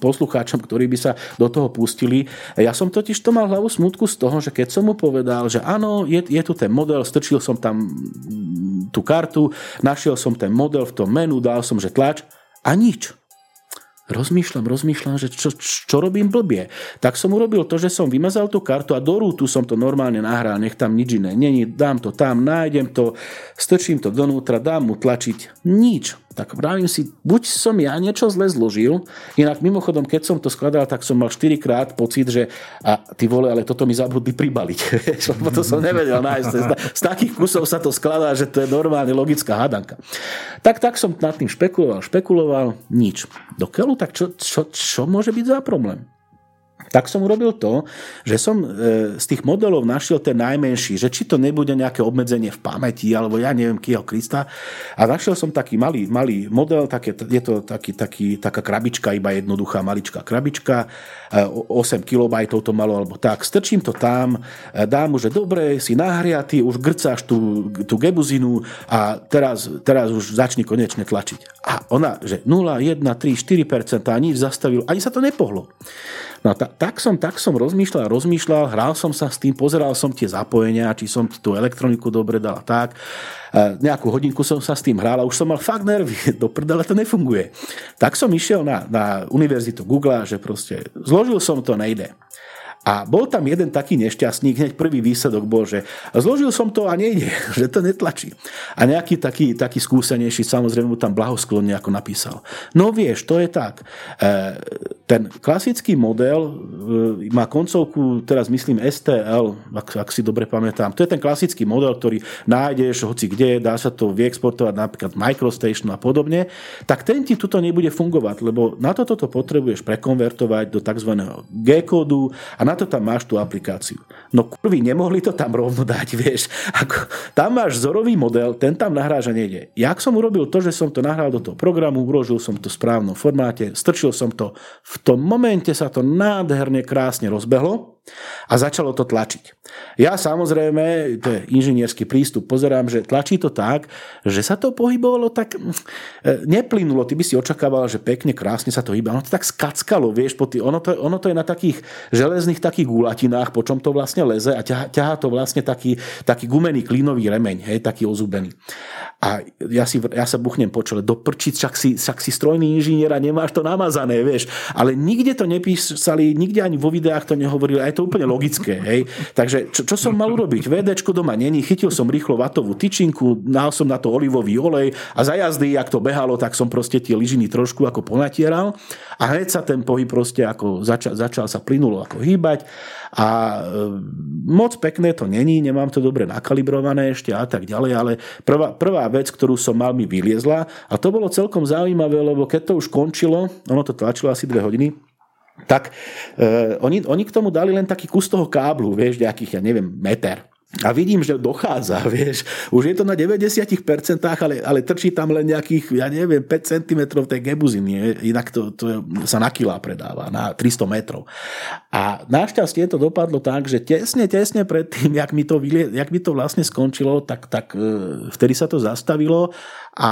S1: poslucháčom, ktorí by sa do toho pustili. Ja som totiž to mal hlavu smutku z toho, že keď som mu povedal, že áno, je, je tu ten model, strčil som tam tú kartu, našiel som ten model v tom menu, dal som, že tlač a nič. Rozmýšľam, rozmýšľam, že čo, čo robím blbie. Tak som urobil to, že som vymazal tú kartu a do rútu som to normálne nahral, nech tam nič iné není, dám to tam, nájdem to, strčím to donútra, dám mu tlačiť. Nič. Tak vravím si, buď som ja niečo zle zložil, inak mimochodom, keď som to skladal, tak som mal 4 krát pocit, že a ty vole, ale toto mi zabudli pribaliť. Lebo to som nevedel nájsť. Z takých kusov sa to skladá, že to je normálne logická hadanka. Tak, tak som nad tým špekuloval, špekuloval, nič. Do keľu, tak čo, čo, čo môže byť za problém? Tak som urobil to, že som e, z tých modelov našiel ten najmenší, že či to nebude nejaké obmedzenie v pamäti, alebo ja neviem, kýho Krista. A našiel som taký malý, malý model, také, je to taký, taký, taká krabička, iba jednoduchá maličká krabička, 8 e, kB to malo, alebo tak. Strčím to tam, e, dám mu, že dobre, si nahriatý, už grcáš tú, tú gebuzinu a teraz, teraz už začni konečne tlačiť. A ona, že 0, 1, 3, 4% a zastavil, ani sa to nepohlo. No a ta, tak som, tak som rozmýšľal, rozmýšľal, hral som sa s tým, pozeral som tie zapojenia, či som tú elektroniku dobre dal tak. E, nejakú hodinku som sa s tým hral a už som mal fakt nervy, do prdele to nefunguje. Tak som išiel na, na univerzitu Google, že proste zložil som to, nejde. A bol tam jeden taký nešťastník, hneď prvý výsledok bol, že zložil som to a nejde, že to netlačí. A nejaký taký, taký skúsenejší samozrejme mu tam blahosklonne ako napísal. No vieš, to je tak. E, ten klasický model e, má koncovku, teraz myslím STL, ak, ak si dobre pamätám. To je ten klasický model, ktorý nájdeš hoci kde, dá sa to vyexportovať napríklad MicroStation a podobne. Tak ten ti tuto nebude fungovať, lebo na toto to potrebuješ prekonvertovať do tzv. G-kódu a na to tam máš tú aplikáciu. No kurvy, nemohli to tam rovno dať, vieš. Ako, tam máš vzorový model, ten tam nahráža nejde. Jak som urobil to, že som to nahral do toho programu, uložil som to v správnom formáte, strčil som to, tom momente sa to nádherne krásne rozbehlo a začalo to tlačiť. Ja samozrejme, to je inžinierský prístup, pozerám, že tlačí to tak, že sa to pohybovalo tak e, neplynulo. Ty by si očakával, že pekne, krásne sa to hýba. Ono to tak skackalo, vieš, po tý, ono, to, ono to je na takých železných takých gulatinách, po čom to vlastne leze a ťahá, ťahá to vlastne taký, taký gumený klínový remeň, hej, taký ozubený. A ja, si, ja sa buchnem po čele, do prčic, však si, však si strojný inžinier a nemáš to namazané, vieš. Ale nikde to nepísali, nikde ani vo videách to nehovorili, je to úplne logické, hej. Takže čo, čo som mal urobiť? VDčko doma není, chytil som rýchlo vatovú tyčinku, dal som na to olivový olej a za jazdy, jak to behalo, tak som proste tie lyžiny trošku ako ponatieral a hneď sa ten pohyb proste ako začal, začal sa plynulo ako hýbať a e, moc pekné to není, nemám to dobre nakalibrované ešte a tak ďalej, ale prvá, prvá vec, ktorú som mal, mi vyliezla a to bolo celkom zaujímavé, lebo keď to už končilo, ono to tlačilo asi dve hodiny, tak e, oni, oni k tomu dali len taký kus toho káblu, vieš, nejakých, ja neviem, meter. A vidím, že dochádza, vieš. Už je to na 90%, ale, ale trčí tam len nejakých, ja neviem, 5 cm tej gebuziny. Inak to, to sa na kilá predáva, na 300 metrov. A našťastie to dopadlo tak, že tesne, tesne pred tým, jak mi to, jak mi to vlastne skončilo, tak, tak e, vtedy sa to zastavilo a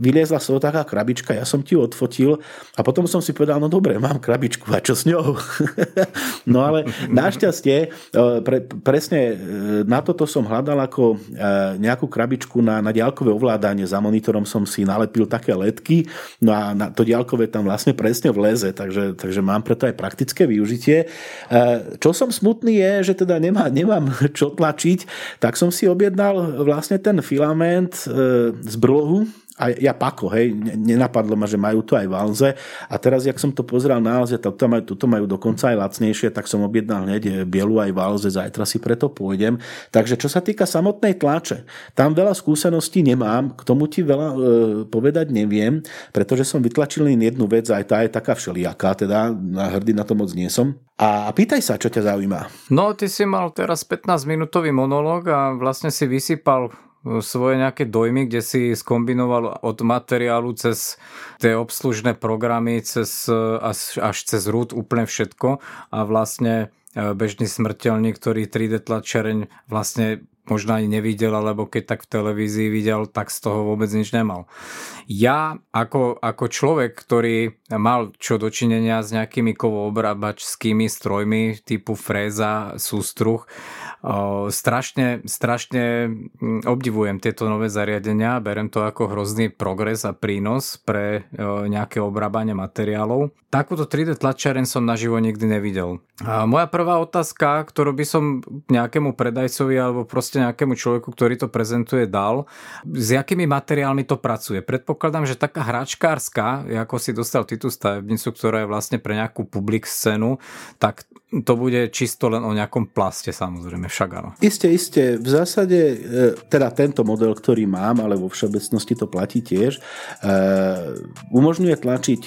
S1: vyliezla z toho taká krabička, ja som ti ju odfotil a potom som si povedal, no dobre, mám krabičku a čo s ňou? no ale našťastie, e, pre, presne e, na toto som hľadal ako e, nejakú krabičku na, na diálkové ovládanie, za monitorom som si nalepil také letky, no a na to diálkové tam vlastne presne vleze, takže, takže mám preto aj praktické využitie. Čo som smutný je, že teda nemá, nemám čo tlačiť, tak som si objednal vlastne ten filament z brú úlohu a ja pako, hej, nenapadlo ma, že majú to aj v Alze a teraz, jak som to pozrel na Alze, tak to majú, tuto majú dokonca aj lacnejšie, tak som objednal hneď bielu aj v Alze, zajtra si preto pôjdem. Takže čo sa týka samotnej tlače, tam veľa skúseností nemám, k tomu ti veľa e, povedať neviem, pretože som vytlačil len jednu vec, aj tá je taká všelijaká, teda na hrdý na to moc nie som. A pýtaj sa, čo ťa zaujíma.
S2: No, ty si mal teraz 15-minútový monológ a vlastne si vysypal svoje nejaké dojmy, kde si skombinoval od materiálu cez tie obslužné programy cez, až, až cez rúd úplne všetko a vlastne bežný smrteľník, ktorý 3D tlačereň vlastne možno ani nevidel, alebo keď tak v televízii videl, tak z toho vôbec nič nemal. Ja ako, ako človek, ktorý mal čo dočinenia s nejakými kovoobrabačskými strojmi typu fréza, sústruh, strašne, strašne hm, obdivujem tieto nové zariadenia, berem to ako hrozný progres a prínos pre nejaké obrábanie materiálov. Takúto 3D tlačiareň som naživo nikdy nevidel. A moja prvá otázka, ktorú by som nejakému predajcovi alebo proste nejakému človeku, ktorý to prezentuje, dal, s jakými materiálmi to pracuje. Predpokladám, že taká hračkárska, ako si dostal ty tú stavebnicu, ktorá je vlastne pre nejakú publik scénu, tak to bude čisto len o nejakom plaste samozrejme, však áno.
S1: Isté, isté. V zásade, e, teda tento model, ktorý mám, ale vo všeobecnosti to platí tiež, e, umožňuje tlačiť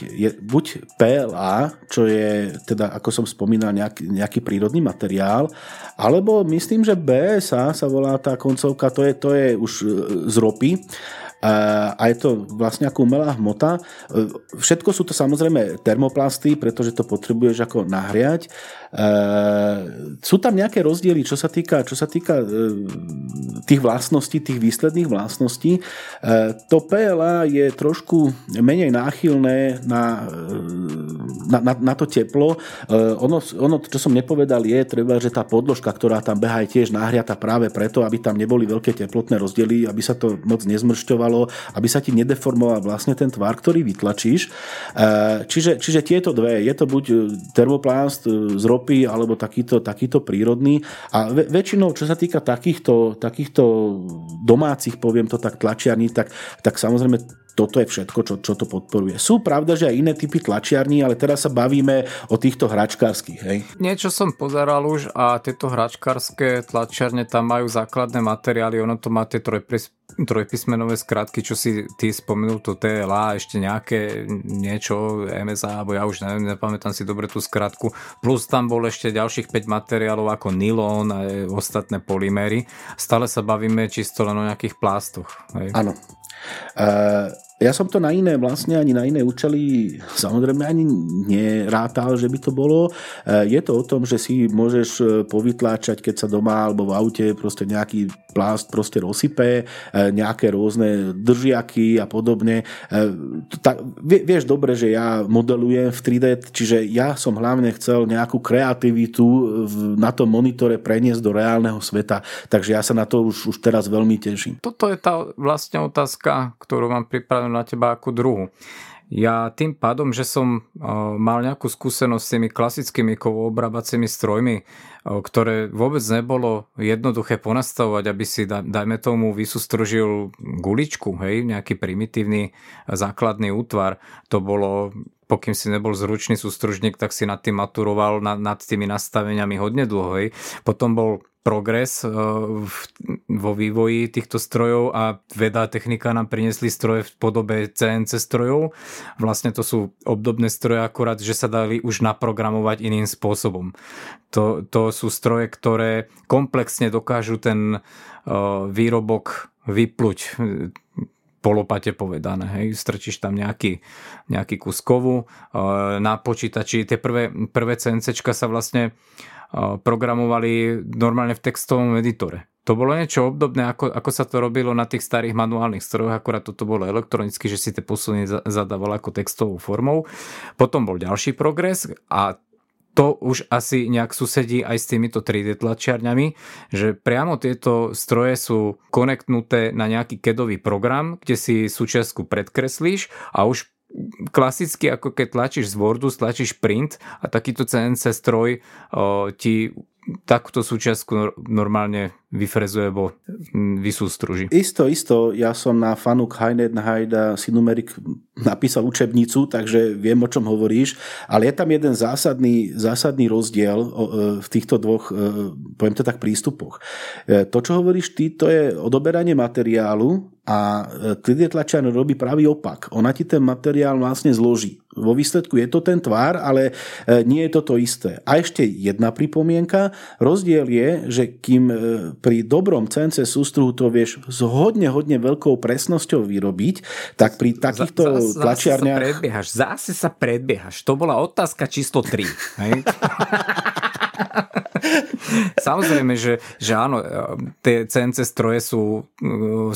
S1: buď PLA, čo je teda, ako som spomínal, nejaký, nejaký prírodný materiál, alebo myslím, že BSA sa volá tá koncovka, to je, to je už e, z ropy a je to vlastne ako umelá hmota. Všetko sú to samozrejme termoplasty, pretože to potrebuješ ako nahriať. Sú tam nejaké rozdiely, čo sa týka, čo sa týka e, tých vlastností, tých výsledných vlastností. To PLA je trošku menej náchylné na, na, na, na to teplo. Ono, ono, čo som nepovedal, je treba, že tá podložka, ktorá tam beha, je tiež nahriata práve preto, aby tam neboli veľké teplotné rozdiely, aby sa to moc nezmršťovalo fungovalo, aby sa ti nedeformoval vlastne ten tvar, ktorý vytlačíš. E, čiže, čiže tieto dve, je to buď e, termoplast e, z ropy, alebo takýto, takýto prírodný. A väčšinou, čo sa týka takýchto, takýchto domácich, poviem to tak, tlačiarní, tak, tak samozrejme toto je všetko, čo, čo to podporuje. Sú pravda, že aj iné typy tlačiarní, ale teraz sa bavíme o týchto hračkárskych. Hej?
S2: Niečo som pozeral už a tieto hračkárske tlačiarne tam majú základné materiály, ono to má tie trojpris, trojpísmenové skratky, čo si ty spomenul, to TLA, ešte nejaké niečo, MSA, alebo ja už neviem, nepamätám si dobre tú skratku. Plus tam bol ešte ďalších 5 materiálov ako nylon a ostatné polymery. Stále sa bavíme čisto len o nejakých plastoch.
S1: Áno. Uh, ja som to na iné, vlastne ani na iné účely samozrejme ani nerátal, že by to bolo. E, je to o tom, že si môžeš e, povytláčať, keď sa doma alebo v aute proste nejaký plást proste rozsype, e, nejaké rôzne držiaky a podobne. Tak, vieš dobre, že ja modelujem v 3D, čiže ja som hlavne chcel nejakú kreativitu na tom monitore preniesť do reálneho sveta, takže ja sa na to už, už teraz veľmi teším.
S2: Toto je tá vlastne otázka, ktorú mám pripravenú na teba ako druhu. Ja tým pádom, že som mal nejakú skúsenosť s tými klasickými kovoobrábacími strojmi, ktoré vôbec nebolo jednoduché ponastavovať, aby si, dajme tomu, vysústružil guličku, hej, nejaký primitívny základný útvar. To bolo pokým si nebol zručný sústružník, tak si nad tým maturoval nad, nad tými nastaveniami hodne dlho. Hej. Potom bol progres eh, vo vývoji týchto strojov a veda a technika nám priniesli stroje v podobe CNC strojov. Vlastne to sú obdobné stroje, akurát, že sa dali už naprogramovať iným spôsobom. To, to sú stroje, ktoré komplexne dokážu ten uh, výrobok vypluť polopate povedané. Hej. Strčíš tam nejaký, nejaký kus kovu na počítači. Tie prvé, prvé CNCčka sa vlastne uh, programovali normálne v textovom editore. To bolo niečo obdobné, ako, ako sa to robilo na tých starých manuálnych strojoch, akurát toto bolo elektronicky, že si tie posuny zadával ako textovou formou. Potom bol ďalší progres a to už asi nejak susedí aj s týmito 3D tlačiarňami, že priamo tieto stroje sú konektnuté na nejaký kedový program, kde si súčiastku predkreslíš a už klasicky ako keď tlačíš z Wordu, tlačíš print a takýto CNC stroj o, ti takúto súčiastku normálne vyfrezuje alebo vysústruží.
S1: Isto, isto. Ja som na Fanuk Heidenheide a Sinumerik napísal učebnicu, takže viem, o čom hovoríš, ale je tam jeden zásadný, zásadný rozdiel e, v týchto dvoch, e, poviem to tak, prístupoch. E, to, čo hovoríš ty, to je odoberanie materiálu a 3D tlačiarna robí pravý opak. Ona ti ten materiál vlastne zloží. Vo výsledku je to ten tvár, ale nie je to to isté. A ešte jedna pripomienka. Rozdiel je, že kým pri dobrom CNC sústruhu to vieš s hodne, hodne veľkou presnosťou vyrobiť, tak pri takýchto zase, tlačiarniach...
S2: Zase sa predbiehaš, zase sa predbiehaš. To bola otázka číslo 3. Samozrejme, že, že áno, tie CNC stroje sú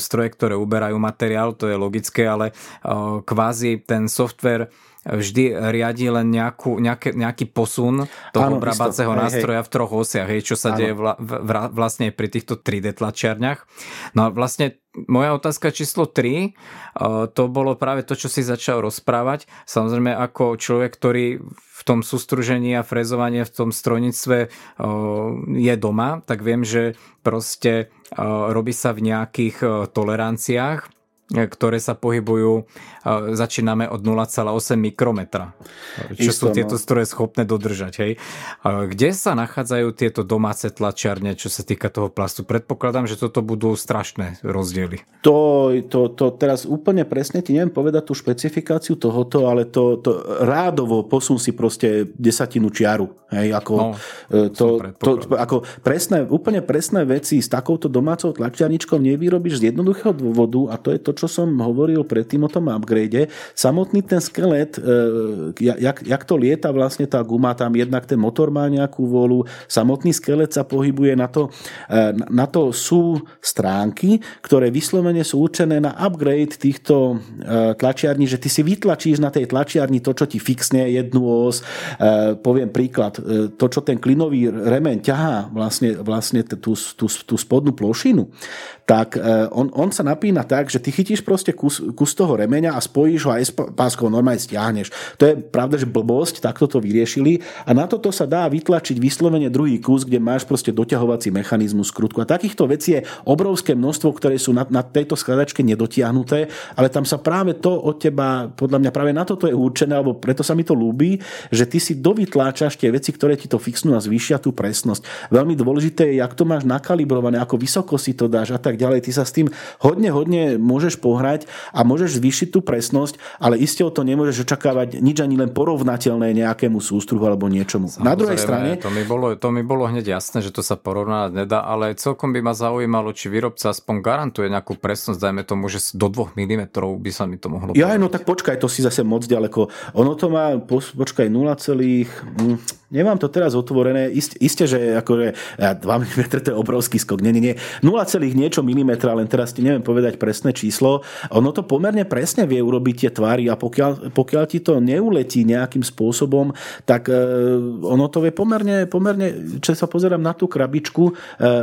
S2: stroje, ktoré uberajú materiál, to je logické, ale kvázi ten software vždy riadi len nejakú, nejaké, nejaký posun toho Áno, obrábacieho nástroja hej. v troch osiach, hej, čo sa Áno. deje vla, vla, vlastne pri týchto 3D tlačiarniach. No a vlastne moja otázka číslo 3, uh, to bolo práve to, čo si začal rozprávať. Samozrejme, ako človek, ktorý v tom sústružení a frezovaní v tom strojníctve uh, je doma, tak viem, že proste uh, robí sa v nejakých toleranciách ktoré sa pohybujú, začíname od 0,8 mikrometra. Čo Isto, sú tieto no. stroje schopné dodržať. Hej? Kde sa nachádzajú tieto domáce tlačiarne, čo sa týka toho plastu? Predpokladám, že toto budú strašné rozdiely.
S1: To, to, to teraz úplne presne ti neviem povedať tú špecifikáciu tohoto, ale to, to rádovo posun si proste desatinu čiaru. Hej? Ako, no, e, to, to, ako presné, úplne presné veci s takouto domácou tlačiarničkou nevyrobíš z jednoduchého dôvodu a to je to, čo som hovoril predtým o tom upgrade, samotný ten skelet, e, jak, jak to lieta vlastne tá guma, tam jednak ten motor má nejakú volu, samotný skelet sa pohybuje na to, e, na to sú stránky, ktoré vyslovene sú určené na upgrade týchto e, tlačiarní, že ty si vytlačíš na tej tlačiarni to, čo ti fixne jednu os. Poviem príklad, to, čo ten klinový remeň ťahá vlastne, vlastne tú, tú, tú spodnú plošinu, tak on, on sa napína tak, že ty chytíš proste kus, kus toho remeňa a spojíš ho a páskou normálne stiahneš. To je pravda, že blbosť, takto to vyriešili a na toto sa dá vytlačiť vyslovene druhý kus, kde máš proste doťahovací mechanizmus skrutku. A takýchto vecí je obrovské množstvo, ktoré sú na, na tejto skladačke nedotiahnuté, ale tam sa práve to od teba, podľa mňa práve na toto je určené, alebo preto sa mi to ľúbi, že ty si dovytláčaš tie veci, ktoré ti to fixnú a zvýšia tú presnosť. Veľmi dôležité je, jak to máš nakalibrované, ako vysoko si to dáš a tak ďalej. Ty sa s tým hodne, hodne môžeš pohrať a môžeš zvýšiť tú presnosť, ale iste o to nemôžeš očakávať nič ani len porovnateľné nejakému sústruhu alebo niečomu. Samozrejme, Na druhej strane...
S2: To mi, bolo, to mi bolo hneď jasné, že to sa porovnať nedá, ale celkom by ma zaujímalo, či výrobca aspoň garantuje nejakú presnosť, dajme tomu, že do 2 mm by sa mi to mohlo
S1: Ja, no tak počkaj, to si zase moc ďaleko. Ono to má, počkaj, 0, Nemám to teraz otvorené. Isté že akože 2 mm to je obrovský skok. Nie, nie, nie. 0, niečo milimetra, len teraz ti neviem povedať presné číslo. Ono to pomerne presne vie urobiť tie tvary a pokiaľ, pokiaľ ti to neuletí nejakým spôsobom, tak e, ono to vie pomerne, pomerne čo sa pozerám na tú krabičku,
S2: e,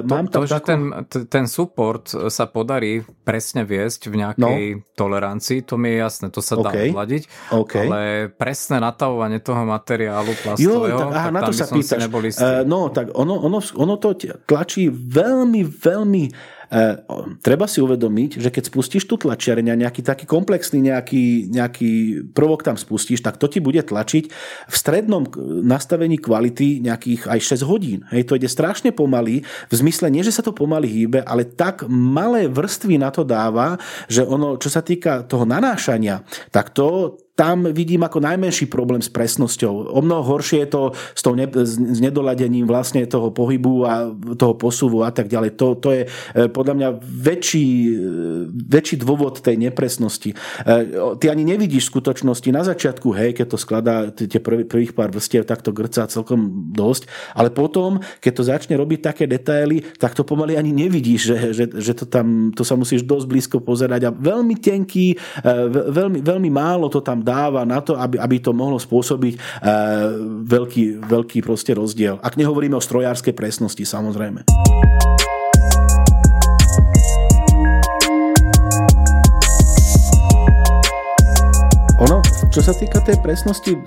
S2: mám to, tam to, takú... ten, ten support sa podarí presne viesť v nejakej no. tolerancii, to mi je jasné, to sa dá okay. hľadiť, okay. ale presné natavovanie toho materiálu plastového, jo,
S1: aha, na to sa pýtaš. Uh, no, tak ono, ono, ono to tlačí veľmi, veľmi treba si uvedomiť, že keď spustíš tú tlačiareň a nejaký taký komplexný nejaký, nejaký prvok tam spustíš, tak to ti bude tlačiť v strednom nastavení kvality nejakých aj 6 hodín. Hej, to ide strašne pomaly, v zmysle nie, že sa to pomaly hýbe, ale tak malé vrstvy na to dáva, že ono, čo sa týka toho nanášania, tak to tam vidím ako najmenší problém s presnosťou. O mnoho horšie je to s, tou ne, s nedoladením vlastne toho pohybu a toho posuvu a tak ďalej. To, to je e, podľa mňa väčší, e, väčší dôvod tej nepresnosti. E, ty ani nevidíš skutočnosti na začiatku, hej, keď to skladá tie prvý, prvých pár vrstiev, tak to grcá celkom dosť, ale potom, keď to začne robiť také detaily, tak to pomaly ani nevidíš, že, že, že to tam, to sa musíš dosť blízko pozerať a veľmi tenký, veľmi, veľmi málo to tam dáva na to, aby, aby to mohlo spôsobiť e, veľký, veľký proste rozdiel. Ak nehovoríme o strojárskej presnosti, samozrejme. Čo sa týka tej presnosti e,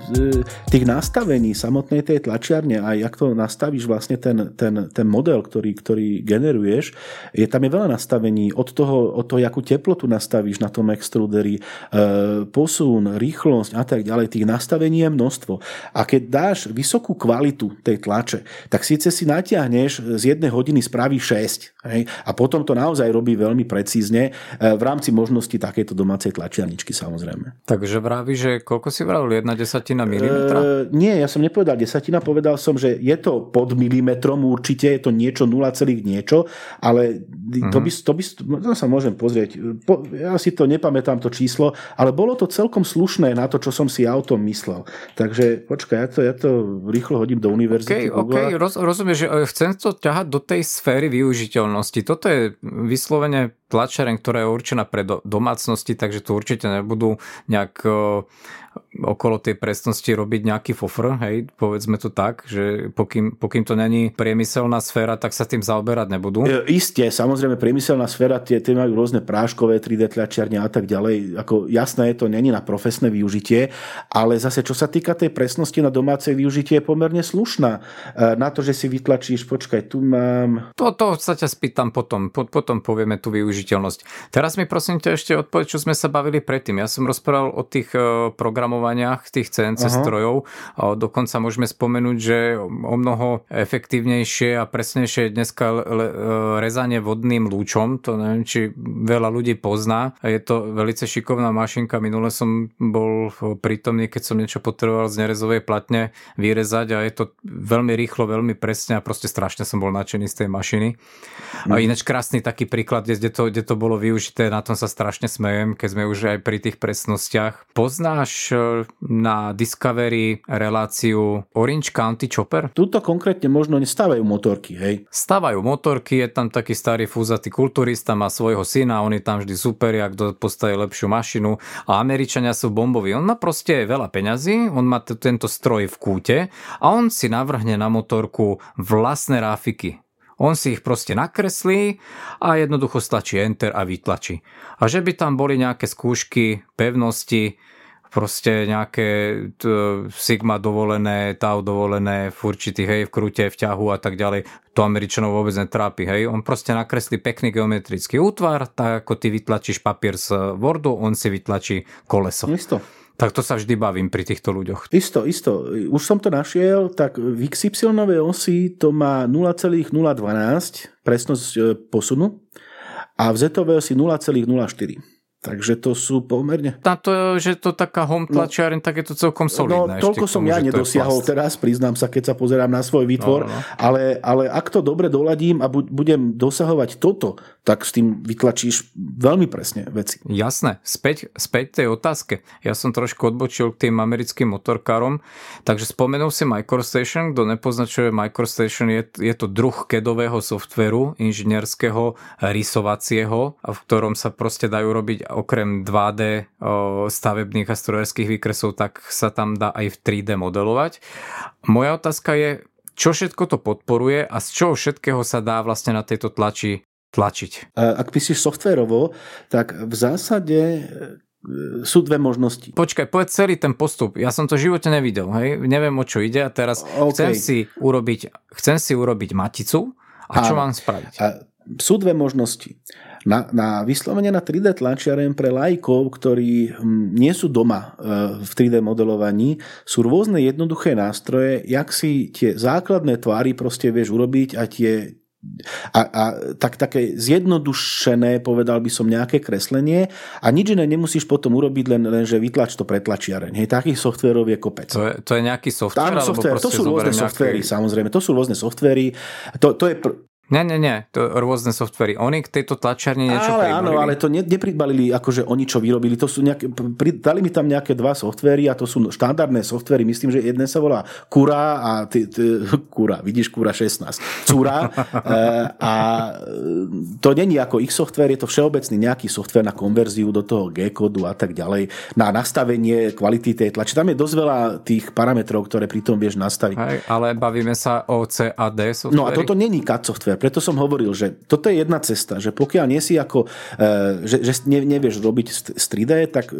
S1: tých nastavení samotnej tej tlačiarne a jak to nastavíš vlastne ten, ten, ten model, ktorý, ktorý generuješ, je tam je veľa nastavení od toho, od toho, akú teplotu nastavíš na tom extruderi, e, posun, rýchlosť a tak ďalej. Tých nastavení je množstvo. A keď dáš vysokú kvalitu tej tlače, tak síce si natiahneš z jednej hodiny spraví 6 hej? a potom to naozaj robí veľmi precízne e, v rámci možnosti takejto domácej tlačiarničky samozrejme.
S2: Takže vraví, že koľko si vravil, jedna desatina milimetra? E,
S1: nie, ja som nepovedal desatina, povedal som, že je to pod milimetrom určite, je to niečo 0, niečo, ale to by, to by, to sa môžem pozrieť. Po, ja si to nepamätám to číslo, ale bolo to celkom slušné na to, čo som si ja o tom myslel. Takže počkaj, ja to, ja to rýchlo hodím do univerzity.
S2: OK, okay roz, rozumiem, že e, chcem to ťahať do tej sféry využiteľnosti. Toto je vyslovene tlačareň, ktorá je určená pre domácnosti, takže tu určite nebudú nejak okolo tej presnosti robiť nejaký fofr, hej, povedzme to tak, že pokým, pokým to není priemyselná sféra, tak sa tým zaoberať nebudú.
S1: E, isté, samozrejme priemyselná sféra, tie, tie majú rôzne práškové 3D tlačiarne a tak ďalej. Ako jasné, to není na profesné využitie, ale zase čo sa týka tej presnosti na domáce využitie je pomerne slušná. E, na to, že si vytlačíš, počkaj, tu mám...
S2: To, to sa ťa spýtam potom, po, potom povieme tú využiteľnosť. Teraz mi prosím ťa ešte odpoveď, čo sme sa bavili predtým. Ja som rozprával o tých e, programoch programovaniach tých CNC uh-huh. strojov. Dokonca môžeme spomenúť, že o mnoho efektívnejšie a presnejšie je dneska rezanie vodným lúčom. To neviem, či veľa ľudí pozná. Je to veľmi šikovná mašinka. Minule som bol prítomný, keď som niečo potreboval z nerezovej platne vyrezať a je to veľmi rýchlo, veľmi presne a proste strašne som bol nadšený z tej mašiny. A mhm. ináč krásny taký príklad, kde to, kde to bolo využité, na tom sa strašne smejem, keď sme už aj pri tých presnostiach. Poznáš na Discovery reláciu Orange County Chopper?
S1: Tuto konkrétne možno nestávajú motorky, hej?
S2: Stávajú motorky, je tam taký starý fúzatý kulturista, má svojho syna, on je tam vždy super, ak postaví lepšiu mašinu a Američania sú bomboví. On má proste veľa peňazí, on má t- tento stroj v kúte a on si navrhne na motorku vlastné ráfiky. On si ich proste nakreslí a jednoducho stačí Enter a vytlačí. A že by tam boli nejaké skúšky, pevnosti, proste nejaké t, Sigma dovolené, Tau dovolené v určitých, hej, v krute, v ťahu a tak ďalej. To Američanov vôbec netrápi, hej. On proste nakreslí pekný geometrický útvar, tak ako ty vytlačíš papier z Wordu, on si vytlačí koleso.
S1: Isto.
S2: Tak to sa vždy bavím pri týchto ľuďoch.
S1: Isto, isto. Už som to našiel, tak v XY osi to má 0,012 presnosť e, posunu a v Z osi 0,04. Takže to sú pomerne...
S2: Na to, že to taká home no. tlačiareň, no, tak je to celkom solidné.
S1: No, toľko som ja nedosiahol teraz, priznám sa, keď sa pozerám na svoj výtvor, no, no. Ale, ale ak to dobre doladím a budem dosahovať toto, tak s tým vytlačíš veľmi presne veci.
S2: Jasné. Späť, späť tej otázke. Ja som trošku odbočil k tým americkým motorkárom, takže spomenul si MicroStation. Kto nepoznačuje MicroStation, je, je to druh kedového softveru, inžinierského, rysovacieho, v ktorom sa proste dajú robiť okrem 2D stavebných a strojárských výkresov, tak sa tam dá aj v 3D modelovať. Moja otázka je, čo všetko to podporuje a z čoho všetkého sa dá vlastne na tejto tlači tlačiť?
S1: Ak píšeš softvérovo, tak v zásade e, sú dve možnosti.
S2: Počkaj, povedz celý ten postup. Ja som to v živote nevidel, hej? Neviem, o čo ide a teraz okay. chcem, si urobiť, chcem si urobiť maticu a čo a, mám spraviť? A
S1: sú dve možnosti. Na, na vyslovene na 3D tlačiarem pre lajkov, ktorí hm, nie sú doma e, v 3D modelovaní, sú rôzne jednoduché nástroje, jak si tie základné tvary proste vieš urobiť a tie a, a tak, také zjednodušené, povedal by som, nejaké kreslenie a nič iné nemusíš potom urobiť, len, len že vytlač to pretlačiareň. Hej, takých softverov je kopec.
S2: To je, to je nejaký software?
S1: Áno, software. To sú rôzne nejaké... softvery, samozrejme. To sú rôzne softvery. To, to je pr-
S2: nie, nie, nie, to rôzne softvery. Oni k tejto tlačiarni niečo
S1: ale, Áno, ale to ne, nepribalili, akože oni čo vyrobili. To sú nejaké, dali mi tam nejaké dva softvery a to sú štandardné softvery. Myslím, že jeden sa volá Kura a ty, ty, Kura, vidíš, Kura 16. Cura. e, a to není ako ich software, je to všeobecný nejaký software na konverziu do toho G-kódu a tak ďalej, na nastavenie kvality tej tlače. Tam je dosť veľa tých parametrov, ktoré pri tom vieš nastaviť.
S2: Aj, ale bavíme sa o CAD software.
S1: No a toto není CAD software software. Preto som hovoril, že toto je jedna cesta, že pokiaľ nie si ako, e, že, že nevieš robiť z 3D, tak e,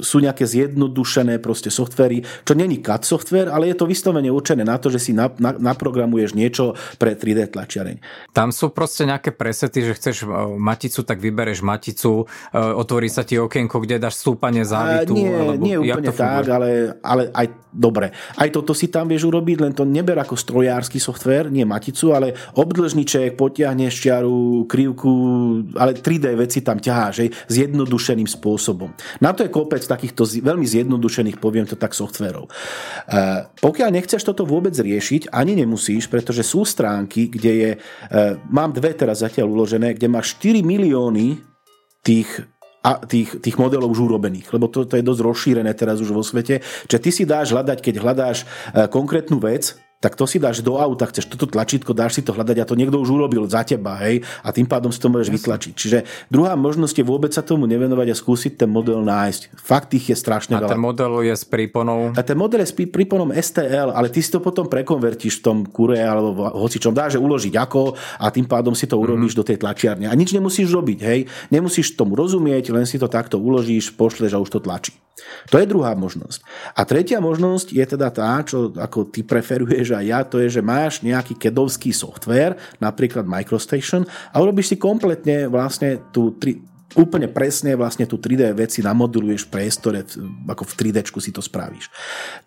S1: sú nejaké zjednodušené proste softvery, čo není CAD software, ale je to vyslovene určené na to, že si na, na, naprogramuješ niečo pre 3D tlačiareň.
S2: Tam sú proste nejaké presety, že chceš e, maticu, tak vybereš maticu, otvorí sa ti okienko, kde dáš stúpanie závitu.
S1: Nie, alebo nie úplne tak, ale, ale aj dobre. Aj toto si tam vieš urobiť, len to neber ako strojársky software, nie maticu, ale obdĺžnič guziček, potiahneš čiaru, krivku, ale 3D veci tam ťaháš, hej, zjednodušeným spôsobom. Na to je kopec takýchto veľmi zjednodušených, poviem to tak, softverov. E, pokiaľ nechceš toto vôbec riešiť, ani nemusíš, pretože sú stránky, kde je, e, mám dve teraz zatiaľ uložené, kde máš 4 milióny tých a tých, tých modelov už urobených, lebo to, to je dosť rozšírené teraz už vo svete. Čiže ty si dáš hľadať, keď hľadáš e, konkrétnu vec, tak to si dáš do auta, chceš toto tlačítko, dáš si to hľadať a to niekto už urobil za teba, hej, a tým pádom si to môžeš Jasne. vytlačiť. Čiže druhá možnosť je vôbec sa tomu nevenovať a skúsiť ten model nájsť. Fakt ich je strašne
S2: a veľa. A ten model je s príponou?
S1: A ten model je s príponom STL, ale ty si to potom prekonvertíš v tom kure alebo hoci čom dáš, že uložiť ako a tým pádom si to mhm. urobíš mm-hmm. do tej tlačiarne. A nič nemusíš robiť, hej. Nemusíš tomu rozumieť, len si to takto uložíš, pošleš a už to tlačí. To je druhá možnosť. A tretia možnosť je teda tá, čo ako ty preferuješ a ja, to je, že máš nejaký kedovský software, napríklad MicroStation a urobíš si kompletne vlastne tú tri, úplne presne vlastne tú 3D veci namoduluješ v priestore, ako v 3D si to spravíš.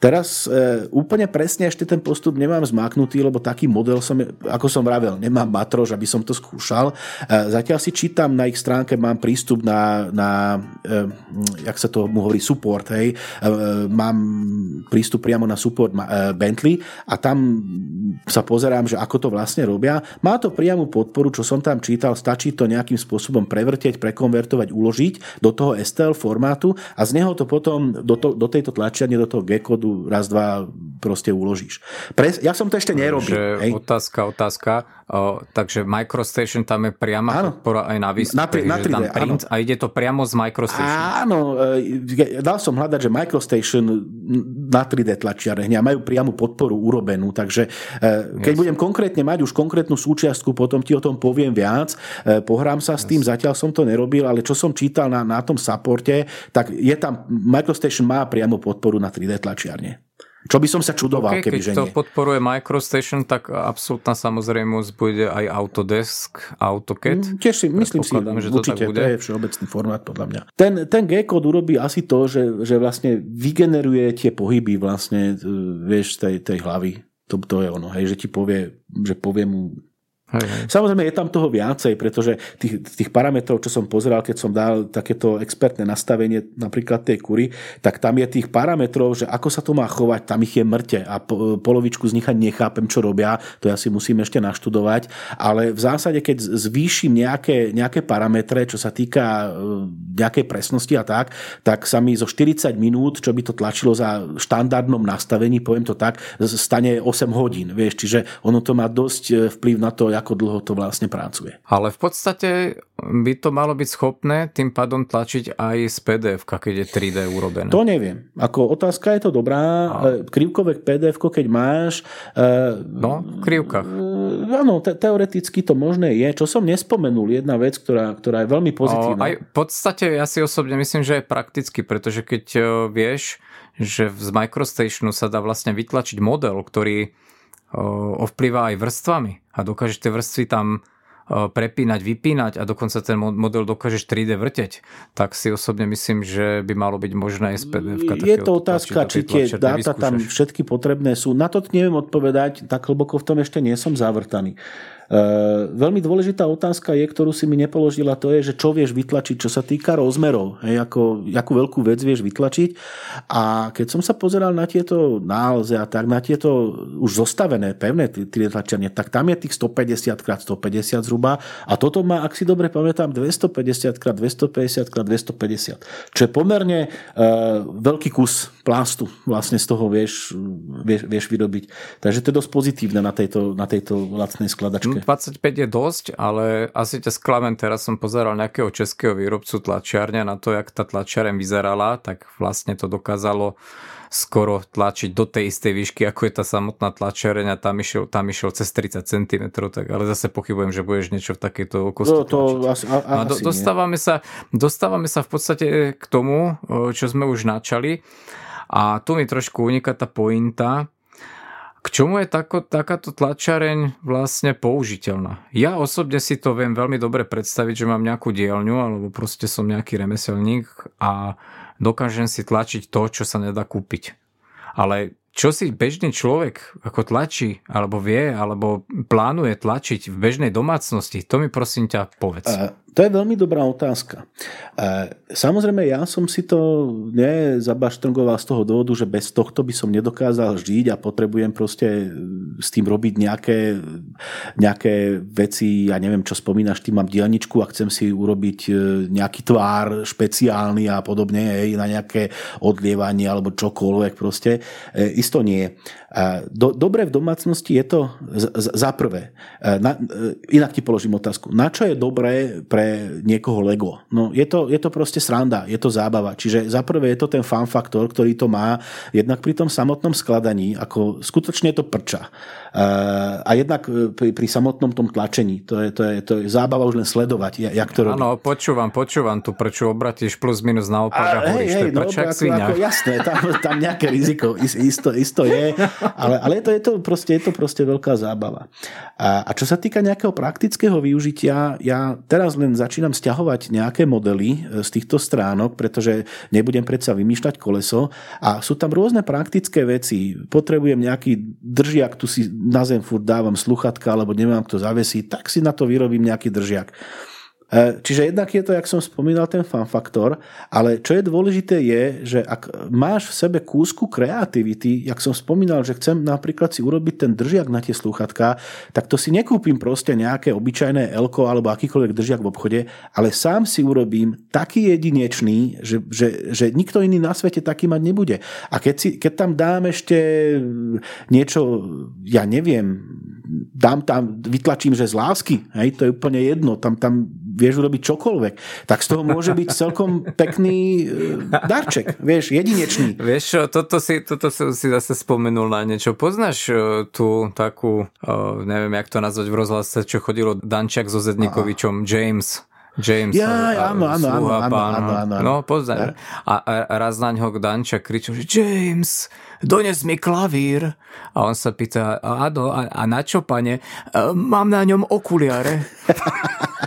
S1: Teraz e, úplne presne ešte ten postup nemám zmáknutý, lebo taký model som, ako som vravel, nemám matrož, aby som to skúšal. E, zatiaľ si čítam na ich stránke, mám prístup na, na e, jak sa to mu hovorí, support, hej. E, mám prístup priamo na support Bentley a tam sa pozerám, že ako to vlastne robia. Má to priamu podporu, čo som tam čítal, stačí to nejakým spôsobom prevrtieť, prekom konvertovať, uložiť do toho STL formátu a z neho to potom do, to, do tejto tlačiarne, do toho G-kodu raz, dva proste uložíš. Pre, ja som to ešte nerobil.
S2: Hej. Otázka, otázka. O, takže MicroStation tam je priama áno. podpora aj na výstupe. Na, na 3D, tam print áno. a ide to priamo z MicroStation.
S1: Áno, e, dal som hľadať, že MicroStation na 3D tlačiarne a majú priamu podporu urobenú, takže e, keď yes. budem konkrétne mať už konkrétnu súčiastku, potom ti o tom poviem viac. E, pohrám sa s tým, zatiaľ som to nerobil, ale čo som čítal na, na tom supporte, tak je tam, MicroStation má priamo podporu na 3D tlačiarne. Čo by som sa čudoval, okay, keby
S2: keď to nie. podporuje MicroStation, tak absolútna samozrejmosť bude aj Autodesk, AutoCAD. Mm,
S1: tiež si, myslím si, že to určite, bude. to je všeobecný formát podľa mňa. Ten, ten G-kód urobí asi to, že, že vlastne vygeneruje tie pohyby vlastne, e, vieš, tej, tej hlavy. To, to je ono, hej, že ti povie, že povie mu Samozrejme je tam toho viacej, pretože tých, tých parametrov, čo som pozeral, keď som dal takéto expertné nastavenie napríklad tej kury, tak tam je tých parametrov, že ako sa to má chovať, tam ich je mŕte a po, polovičku z nich ani nechápem, čo robia, to ja si musím ešte naštudovať, ale v zásade, keď zvýšim nejaké, nejaké parametre, čo sa týka e, nejakej presnosti a tak, tak sa mi zo 40 minút, čo by to tlačilo za štandardnom nastavení, poviem to tak, stane 8 hodín, vieš, čiže ono to má dosť e, vplyv na to, ako dlho to vlastne pracuje.
S2: Ale v podstate by to malo byť schopné tým pádom tlačiť aj z PDF, keď je 3D urobené.
S1: To neviem. Ako otázka je to dobrá. A... Krivkové PDF, keď máš...
S2: Uh, no, v krivkách.
S1: Uh, áno, te- teoreticky to možné je. Čo som nespomenul, jedna vec, ktorá, ktorá je veľmi pozitívna.
S2: Aj v podstate ja si osobne myslím, že je prakticky, pretože keď vieš, že z MicroStationu sa dá vlastne vytlačiť model, ktorý ovplyvá aj vrstvami a dokážeš tie vrstvy tam prepínať, vypínať a dokonca ten model dokážeš 3D vrteť, tak si osobne myslím, že by malo byť možné aj z pdf
S1: Je to otázka, či tie dáta tam všetky potrebné sú. Na to neviem odpovedať, tak hlboko v tom ešte nie som zavrtaný. Uh, veľmi dôležitá otázka je, ktorú si mi nepoložila, to je, že čo vieš vytlačiť, čo sa týka rozmerov, hej, ako, akú veľkú vec vieš vytlačiť. A keď som sa pozeral na tieto nálze a tak, na tieto už zostavené, pevné tlačenie, tak tam je tých 150 x 150 zhruba a toto má, ak si dobre pamätám, 250 x 250 x 250, čo je pomerne uh, veľký kus plastu vlastne z toho vieš, vieš, vieš vyrobiť. Takže to je dosť pozitívne na tejto, na tejto lacnej skladačke.
S2: 25 je dosť, ale asi ťa sklamem, teraz som pozeral nejakého českého výrobcu tlačiarňa na to, jak tá tlačiareň vyzerala, tak vlastne to dokázalo skoro tlačiť do tej istej výšky, ako je tá samotná tlačiareň a tam išiel, tam išiel cez 30 cm, tak, ale zase pochybujem, že budeš niečo v takejto veľkosti no, to asi, a, a, a do, dostávame, sa, dostávame sa v podstate k tomu, čo sme už načali. A tu mi trošku uniká tá pointa, k čomu je tako, takáto tlačareň vlastne použiteľná? Ja osobne si to viem veľmi dobre predstaviť, že mám nejakú dielňu alebo proste som nejaký remeselník a dokážem si tlačiť to, čo sa nedá kúpiť. Ale čo si bežný človek ako tlačí, alebo vie, alebo plánuje tlačiť v bežnej domácnosti? To mi prosím ťa povedz. Uh,
S1: to je veľmi dobrá otázka. Uh, samozrejme, ja som si to nezabaštrngoval z toho dôvodu, že bez tohto by som nedokázal žiť a potrebujem proste s tým robiť nejaké, nejaké veci, ja neviem, čo spomínaš, ty mám dielničku a chcem si urobiť e, nejaký tvár špeciálny a podobne, hej, na nejaké odlievanie alebo čokoľvek proste. E, isto nie. Do, dobre v domácnosti je to za prvé. Na, inak ti položím otázku. Na čo je dobré pre niekoho Lego? No, je to, je to proste sranda, je to zábava. Čiže za prvé je to ten fan faktor, ktorý to má jednak pri tom samotnom skladaní, ako skutočne to prča. A jednak e, pri, pri samotnom tom tlačení. To je, to, je, to je zábava už len sledovať, jak to robí.
S2: Áno, počúvam, počúvam tu, prečo obratíš plus minus naopak a, a hovoríš, hej, to je no, ako,
S1: ako, jasné, tam, tam nejaké riziko isto, isto je, ale, ale je, to, je, to proste, je to proste veľká zábava. A, a čo sa týka nejakého praktického využitia, ja teraz len začínam stiahovať nejaké modely e, z týchto stránok, pretože nebudem predsa vymýšľať koleso a sú tam rôzne praktické veci. Potrebujem nejaký držiak, tu si na zem furt dávam sluchatka, alebo nemám kto zavesiť, tak si na to vyrobím nejaký držiak. E, čiže jednak je to, jak som spomínal, ten fan faktor, ale čo je dôležité je, že ak máš v sebe kúsku kreativity, jak som spomínal, že chcem napríklad si urobiť ten držiak na tie sluchatka, tak to si nekúpim proste nejaké obyčajné elko alebo akýkoľvek držiak v obchode, ale sám si urobím taký jedinečný, že, že, že nikto iný na svete taký mať nebude. A keď, si, keď tam dám ešte niečo, ja neviem, dám tam, vytlačím, že z lásky, hej, to je úplne jedno, tam, tam vieš urobiť čokoľvek, tak z toho môže byť celkom pekný e, darček, vieš, jedinečný.
S2: Vieš čo, toto si, toto si zase spomenul na niečo. Poznáš e, tú takú, e, neviem, jak to nazvať v rozhlase, čo chodilo Dančak so Zednikovičom, James. James.
S1: Ja, áno, áno, áno, áno, áno, áno.
S2: No, poznáš. A, a raz na ňo Dančak kričal, že James, dones mi klavír. A on sa pýta, áno, a, a na čo, pane? Mám na ňom okuliare.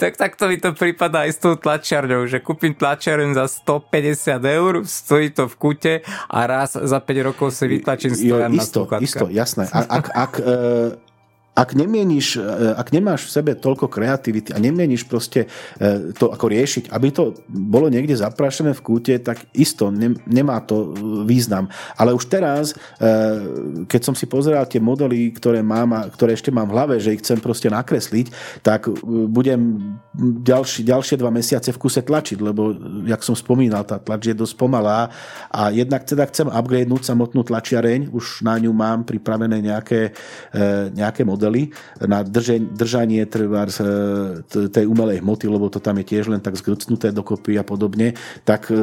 S2: tak takto mi to prípada aj s tou tlačiarňou, že kúpim tlačiarň za 150 eur, stojí to v kute a raz za 5 rokov si vytlačím stojan na
S1: isto, isto, jasné. Ak, ak, ak, ak, nemieníš, e, ak nemáš v sebe toľko kreativity a nemieníš proste e, to ako riešiť, aby to bolo niekde zaprašené v kúte, tak isto ne, nemá to význam. Ale už teraz, e, keď som si pozeral tie modely, ktoré mám a ktoré ešte mám v hlave, že ich chcem proste nakresliť, tak budem ďalší, ďalšie dva mesiace v kuse tlačiť, lebo, jak som spomínal, tá tlač je dosť pomalá a jednak teda chcem upgradenúť samotnú tlačiareň, už na ňu mám pripravené nejaké, nejaké modely modely na držanie trvár tej umelej hmoty, lebo to tam je tiež len tak zgrcnuté dokopy a podobne, tak e,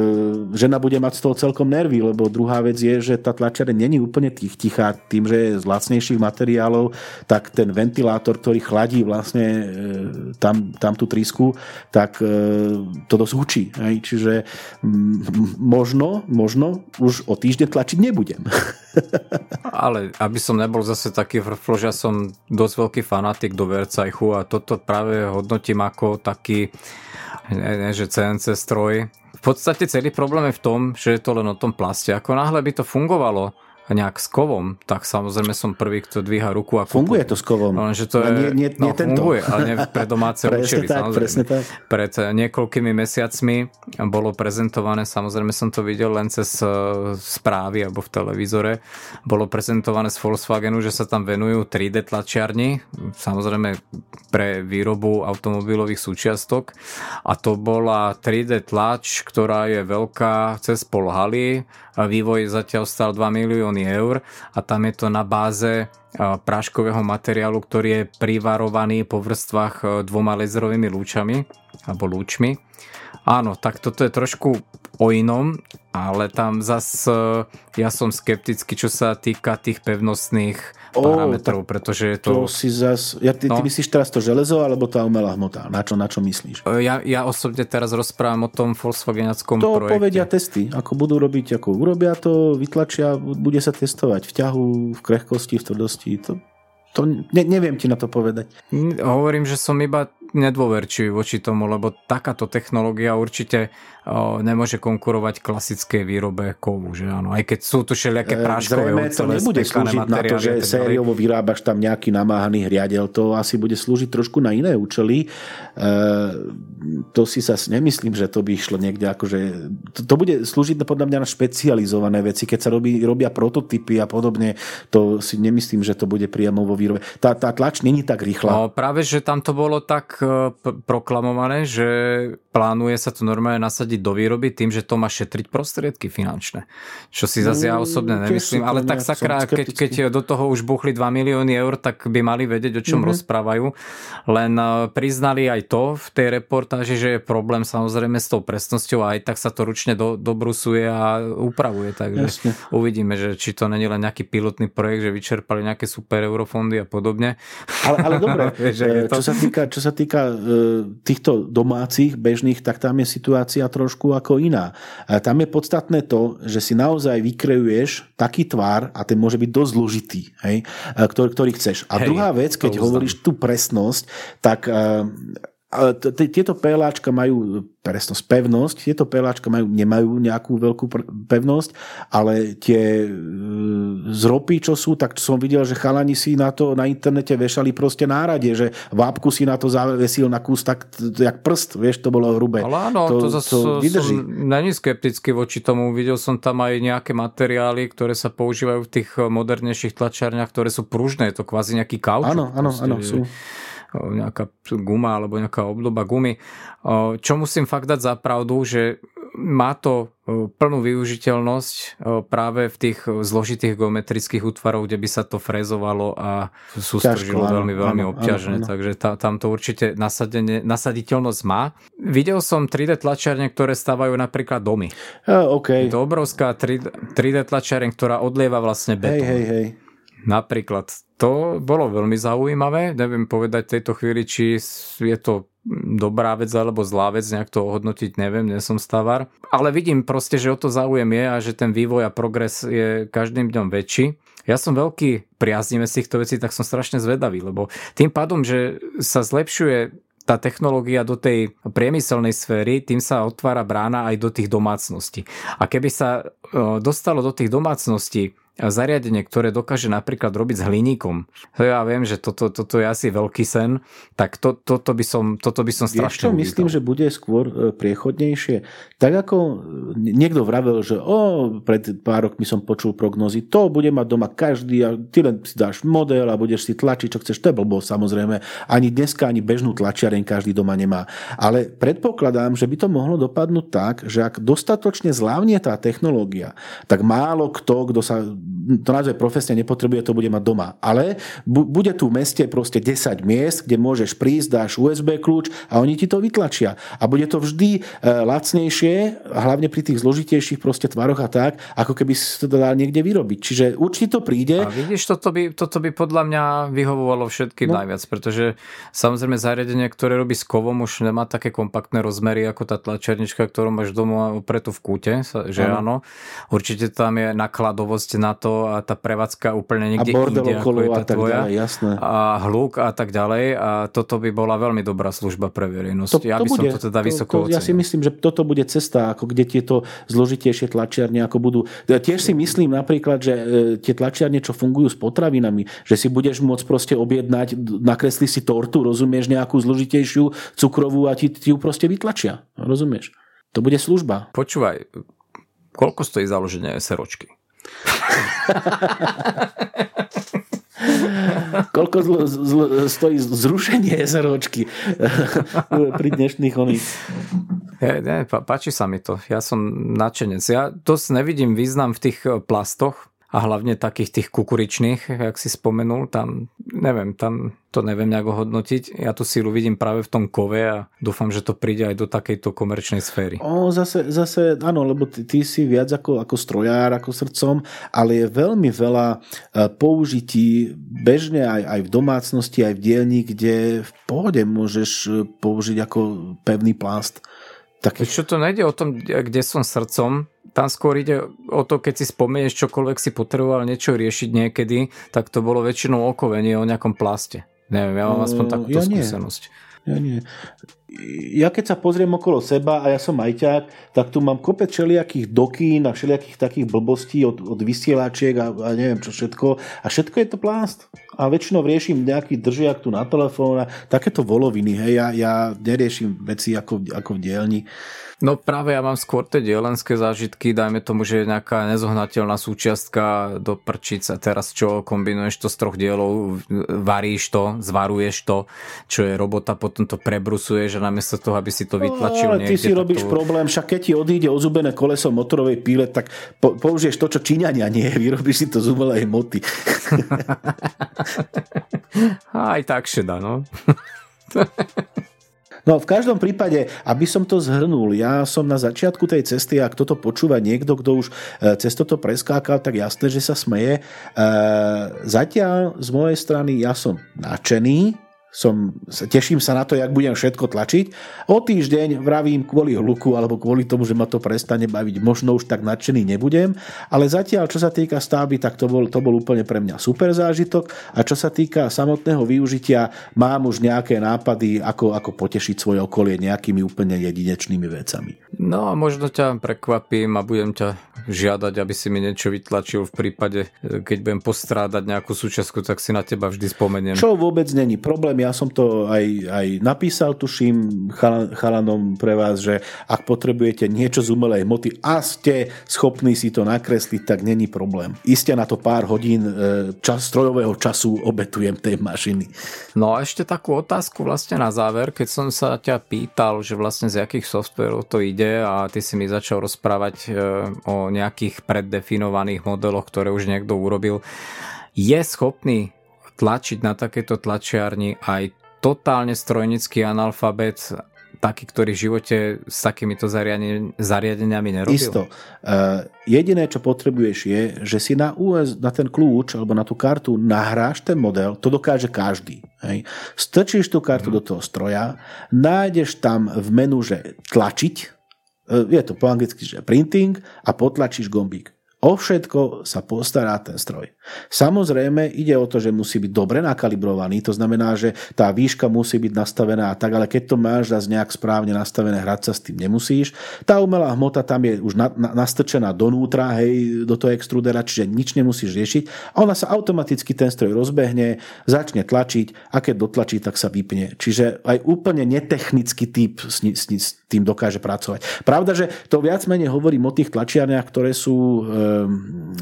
S1: žena bude mať z toho celkom nervy, lebo druhá vec je, že tá tlačiareň není úplne tých tichá tým, že je z lacnejších materiálov, tak ten ventilátor, ktorý chladí vlastne e, tam, tam tú trísku, tak e, to dosť hučí. Čiže možno, možno už o týždeň tlačiť nebudem.
S2: Ale aby som nebol zase taký vrflo, že ja som dosť veľký fanatik do Vercajchu a toto práve hodnotím ako taký, ne, ne, že CNC stroj. V podstate celý problém je v tom, že je to len o tom plaste. Ako náhle by to fungovalo, nejak s kovom, tak samozrejme som prvý, kto dvíha ruku. A
S1: funguje to s kovom.
S2: No, že to je, nie, nie, nie no, tento. funguje, ale nie pre domáce účely.
S1: Tak, tak.
S2: Pred niekoľkými mesiacmi bolo prezentované, samozrejme som to videl len cez e, správy alebo v televízore, bolo prezentované z Volkswagenu, že sa tam venujú 3D tlačiarni, samozrejme pre výrobu automobilových súčiastok a to bola 3D tlač, ktorá je veľká cez pol haly, vývoj zatiaľ stal 2 milióny eur a tam je to na báze práškového materiálu, ktorý je privarovaný po vrstvách e, dvoma laserovými lúčami alebo lúčmi. Áno, tak toto je trošku o inom, ale tam zas e, ja som skeptický, čo sa týka tých pevnostných parametrov, pretože je to...
S1: to si zas, ja, ty, no. ty myslíš teraz to železo alebo tá umelá hmota? Na čo, na čo myslíš?
S2: E, ja, ja osobne teraz rozprávam o tom Volkswagenackom to projekte.
S1: To povedia testy. Ako budú robiť, ako urobia to, vytlačia, bude sa testovať v ťahu, v krehkosti, v tvrdosti. To, to ne, neviem ti na to povedať.
S2: Hovorím, že som iba nedôverčivý voči tomu, lebo takáto technológia určite nemôže konkurovať klasickej výrobe kovu, že áno. Aj keď sú tu všelijaké e, práškové
S1: Zrejme to nebude slúžiť na to, že sériovo vyrábaš tam nejaký namáhaný hriadel. To asi bude slúžiť trošku na iné účely. E, to si sa nemyslím, že to by išlo niekde akože... To, to bude slúžiť podľa mňa na špecializované veci. Keď sa robí, robia prototypy a podobne, to si nemyslím, že to bude priamo vo výrobe. Tá, tá tlač není tak rýchla. No,
S2: práve, že tam to bolo tak e, proklamované, že plánuje sa to normálne nasadiť do výroby tým, že to má šetriť prostriedky finančné. Čo si zase ja mm, osobne nemyslím, ale tak sakra, keď, keď do toho už buchli 2 milióny eur, tak by mali vedieť, o čom mm-hmm. rozprávajú. Len e, priznali aj to v tej reportáži, že je problém samozrejme s tou presnosťou a aj tak sa to ručne do, dobrusuje a upravuje. Takže Jasne. uvidíme, že či to není len nejaký pilotný projekt, že vyčerpali nejaké super eurofondy a podobne.
S1: Ale, ale dobre, e, to... čo sa týka, čo sa týka e, týchto domácich, bežných, tak tam je situácia trošku ako iná. Tam je podstatné to, že si naozaj vykrejuješ taký tvár a ten môže byť dosť zložitý, hej, ktorý, ktorý chceš. A hej, druhá vec, keď hovoríš tú presnosť, tak tieto PLAčka majú presnosť, pevnosť. Tieto PLAčka majú, nemajú nejakú veľkú pevnosť, ale tie e, zropy, čo sú, tak som videl, že chalani si na to na internete vešali proste náradie, že vápku si na to zavesil na kus tak, jak prst, vieš, to bolo hrubé.
S2: Ale áno, to, to zase to vydrží. som není skeptický voči tomu. Videl som tam aj nejaké materiály, ktoré sa používajú v tých modernejších tlačárniach, ktoré sú pružné, je to kvázi nejaký kaučuk.
S1: Áno, áno, áno, sú
S2: nejaká guma alebo nejaká obdoba gumy. Čo musím fakt dať za pravdu, že má to plnú využiteľnosť práve v tých zložitých geometrických útvarov, kde by sa to frezovalo a sústržilo veľmi, veľmi áno, obťažné. Áno, áno. Takže tá, tam to určite nasadenie, nasaditeľnosť má. Videl som 3D tlačiarne, ktoré stávajú napríklad domy.
S1: Uh, okay.
S2: To obrovská 3D, 3D tlačiareň, ktorá odlieva vlastne betón.
S1: Hej, hej, hej.
S2: Napríklad to bolo veľmi zaujímavé. Neviem povedať tejto chvíli, či je to dobrá vec alebo zlá vec, nejak to ohodnotiť neviem, nie som stavar. Ale vidím proste, že o to záujem je a že ten vývoj a progres je každým dňom väčší. Ja som veľký priaznivec týchto vecí, tak som strašne zvedavý, lebo tým pádom, že sa zlepšuje tá technológia do tej priemyselnej sféry, tým sa otvára brána aj do tých domácností. A keby sa dostalo do tých domácností zariadenie, ktoré dokáže napríklad robiť s hliníkom. Ja viem, že toto, toto je asi veľký sen, tak to, toto, by som, toto by som strašne
S1: Vieš, myslím, že bude skôr e, priechodnejšie. Tak ako niekto vravel, že o, pred pár rokmi som počul prognozy, to bude mať doma každý a ty len si dáš model a budeš si tlačiť, čo chceš. To je blbo, samozrejme. Ani dneska, ani bežnú tlačiareň každý doma nemá. Ale predpokladám, že by to mohlo dopadnúť tak, že ak dostatočne zlávne tá technológia, tak málo kto, kto sa to naozaj profesne nepotrebuje, to bude mať doma. Ale bu- bude tu v meste proste 10 miest, kde môžeš prísť, dáš USB kľúč a oni ti to vytlačia. A bude to vždy e, lacnejšie, hlavne pri tých zložitejších proste tvaroch a tak, ako keby si to dal niekde vyrobiť. Čiže určite to príde.
S2: A vidíš, toto by, toto by podľa mňa vyhovovalo všetkým no. najviac, pretože samozrejme zariadenie, ktoré robí s kovom, už nemá také kompaktné rozmery ako tá tlačernička, ktorú máš doma preto v kúte, že áno. áno. Určite tam je nakladovosť na to a tá prevádzka úplne niekde a inde, ako je tá a tak tvoja. Ďalej,
S1: jasné.
S2: A hluk a tak ďalej. A toto by bola veľmi dobrá služba pre verejnosť. To, ja by bude, som to teda vysoko to,
S1: to, Ja si myslím, že toto bude cesta, ako kde tieto zložitejšie tlačiarne ako budú. Ja tiež si myslím napríklad, že e, tie tlačiarne, čo fungujú s potravinami, že si budeš môcť proste objednať, nakresli si tortu, rozumieš, nejakú zložitejšiu cukrovú a ti, ti ju proste vytlačia. Rozumieš? To bude služba.
S2: Počúvaj, koľko stojí založenie SROčky?
S1: Koľko zlo, zlo, stojí zrušenie SROčky pri dnešných oných?
S2: Ja, ne, páči sa mi to. Ja som nadšenec. Ja dosť nevidím význam v tých plastoch, a hlavne takých tých kukuričných, jak si spomenul, tam neviem, tam to neviem nejako hodnotiť. Ja tú sílu vidím práve v tom kove a dúfam, že to príde aj do takejto komerčnej sféry.
S1: O, zase, zase áno, lebo ty, ty si viac ako, ako strojár, ako srdcom, ale je veľmi veľa e, použití bežne aj, aj v domácnosti, aj v dielni, kde v pohode môžeš e, použiť ako pevný plast.
S2: Taký... Čo to nejde o tom, kde som srdcom, tam skôr ide o to, keď si spomenieš čokoľvek si potreboval niečo riešiť niekedy, tak to bolo väčšinou okovenie o nejakom plaste. Neviem, ja mám aspoň takúto ja skúsenosť.
S1: Nie, nie. Ja keď sa pozriem okolo seba a ja som majťák, tak tu mám kopec všelijakých dokín a všelijakých takých blbostí od, od vysielačiek a, a neviem čo všetko. A všetko je to plást. A väčšinou riešim nejaký držiak tu na telefón a takéto voloviny. Hej, ja, ja neriešim veci ako, ako v dielni.
S2: No práve ja mám skôr tie dielenské zážitky, dajme tomu, že je nejaká nezohnateľná súčiastka do prčice. Teraz čo, kombinuješ to z troch dielov, varíš to, zvaruješ to, čo je robota, potom to prebrusuješ a namiesto toho, aby si to vytlačil
S1: no, niekde. Ty si robíš to... problém, však keď ti odíde ozubené koleso motorovej píle, tak po, použiješ to, čo Číňania nie, vyrobíš si to z umelej moty.
S2: Aj tak šeda, no.
S1: No v každom prípade, aby som to zhrnul, ja som na začiatku tej cesty, ak toto počúva niekto, kto už e, cez toto preskákal, tak jasné, že sa smeje. E, zatiaľ z mojej strany ja som nadšený, som, teším sa na to, jak budem všetko tlačiť. O týždeň vravím kvôli hluku alebo kvôli tomu, že ma to prestane baviť, možno už tak nadšený nebudem, ale zatiaľ, čo sa týka stavby, tak to bol, to bol úplne pre mňa super zážitok a čo sa týka samotného využitia, mám už nejaké nápady, ako, ako potešiť svoje okolie nejakými úplne jedinečnými vecami.
S2: No a možno ťa prekvapím a budem ťa žiadať, aby si mi niečo vytlačil v prípade, keď budem postrádať nejakú súčiastku, tak si na teba vždy spomeniem.
S1: Čo vôbec není problém, ja som to aj, aj napísal, tuším, chalanom pre vás, že ak potrebujete niečo z umelej hmoty a ste schopní si to nakresliť, tak není problém. Isté na to pár hodín e, čas, strojového času obetujem tej mašiny.
S2: No a ešte takú otázku vlastne na záver, keď som sa ťa pýtal, že vlastne z jakých softverov to ide a ty si mi začal rozprávať e, o nejakých preddefinovaných modeloch, ktoré už niekto urobil, je schopný tlačiť na takéto tlačiarni aj totálne strojnický analfabet, taký, ktorý v živote s takýmito zariadeniami nerobil?
S1: Isto. Uh, jediné, čo potrebuješ je, že si na, US, na ten kľúč alebo na tú kartu nahráš ten model, to dokáže každý. Hej. Strčíš tú kartu hmm. do toho stroja, nájdeš tam v menu, že tlačiť, uh, je to po anglicky, že printing a potlačíš gombík. O všetko sa postará ten stroj. Samozrejme, ide o to, že musí byť dobre nakalibrovaný, to znamená, že tá výška musí byť nastavená a tak, ale keď to máš zase nejak správne nastavené, hrať sa s tým nemusíš. Tá umelá hmota tam je už na, na, nastrčená donútra, hej, do toho extrudera, čiže nič nemusíš riešiť a ona sa automaticky ten stroj rozbehne, začne tlačiť a keď dotlačí, tak sa vypne. Čiže aj úplne netechnický typ s, s, s tým dokáže pracovať. Pravda, že to viac menej hovorím o tých tlačiarniach, ktoré sú e,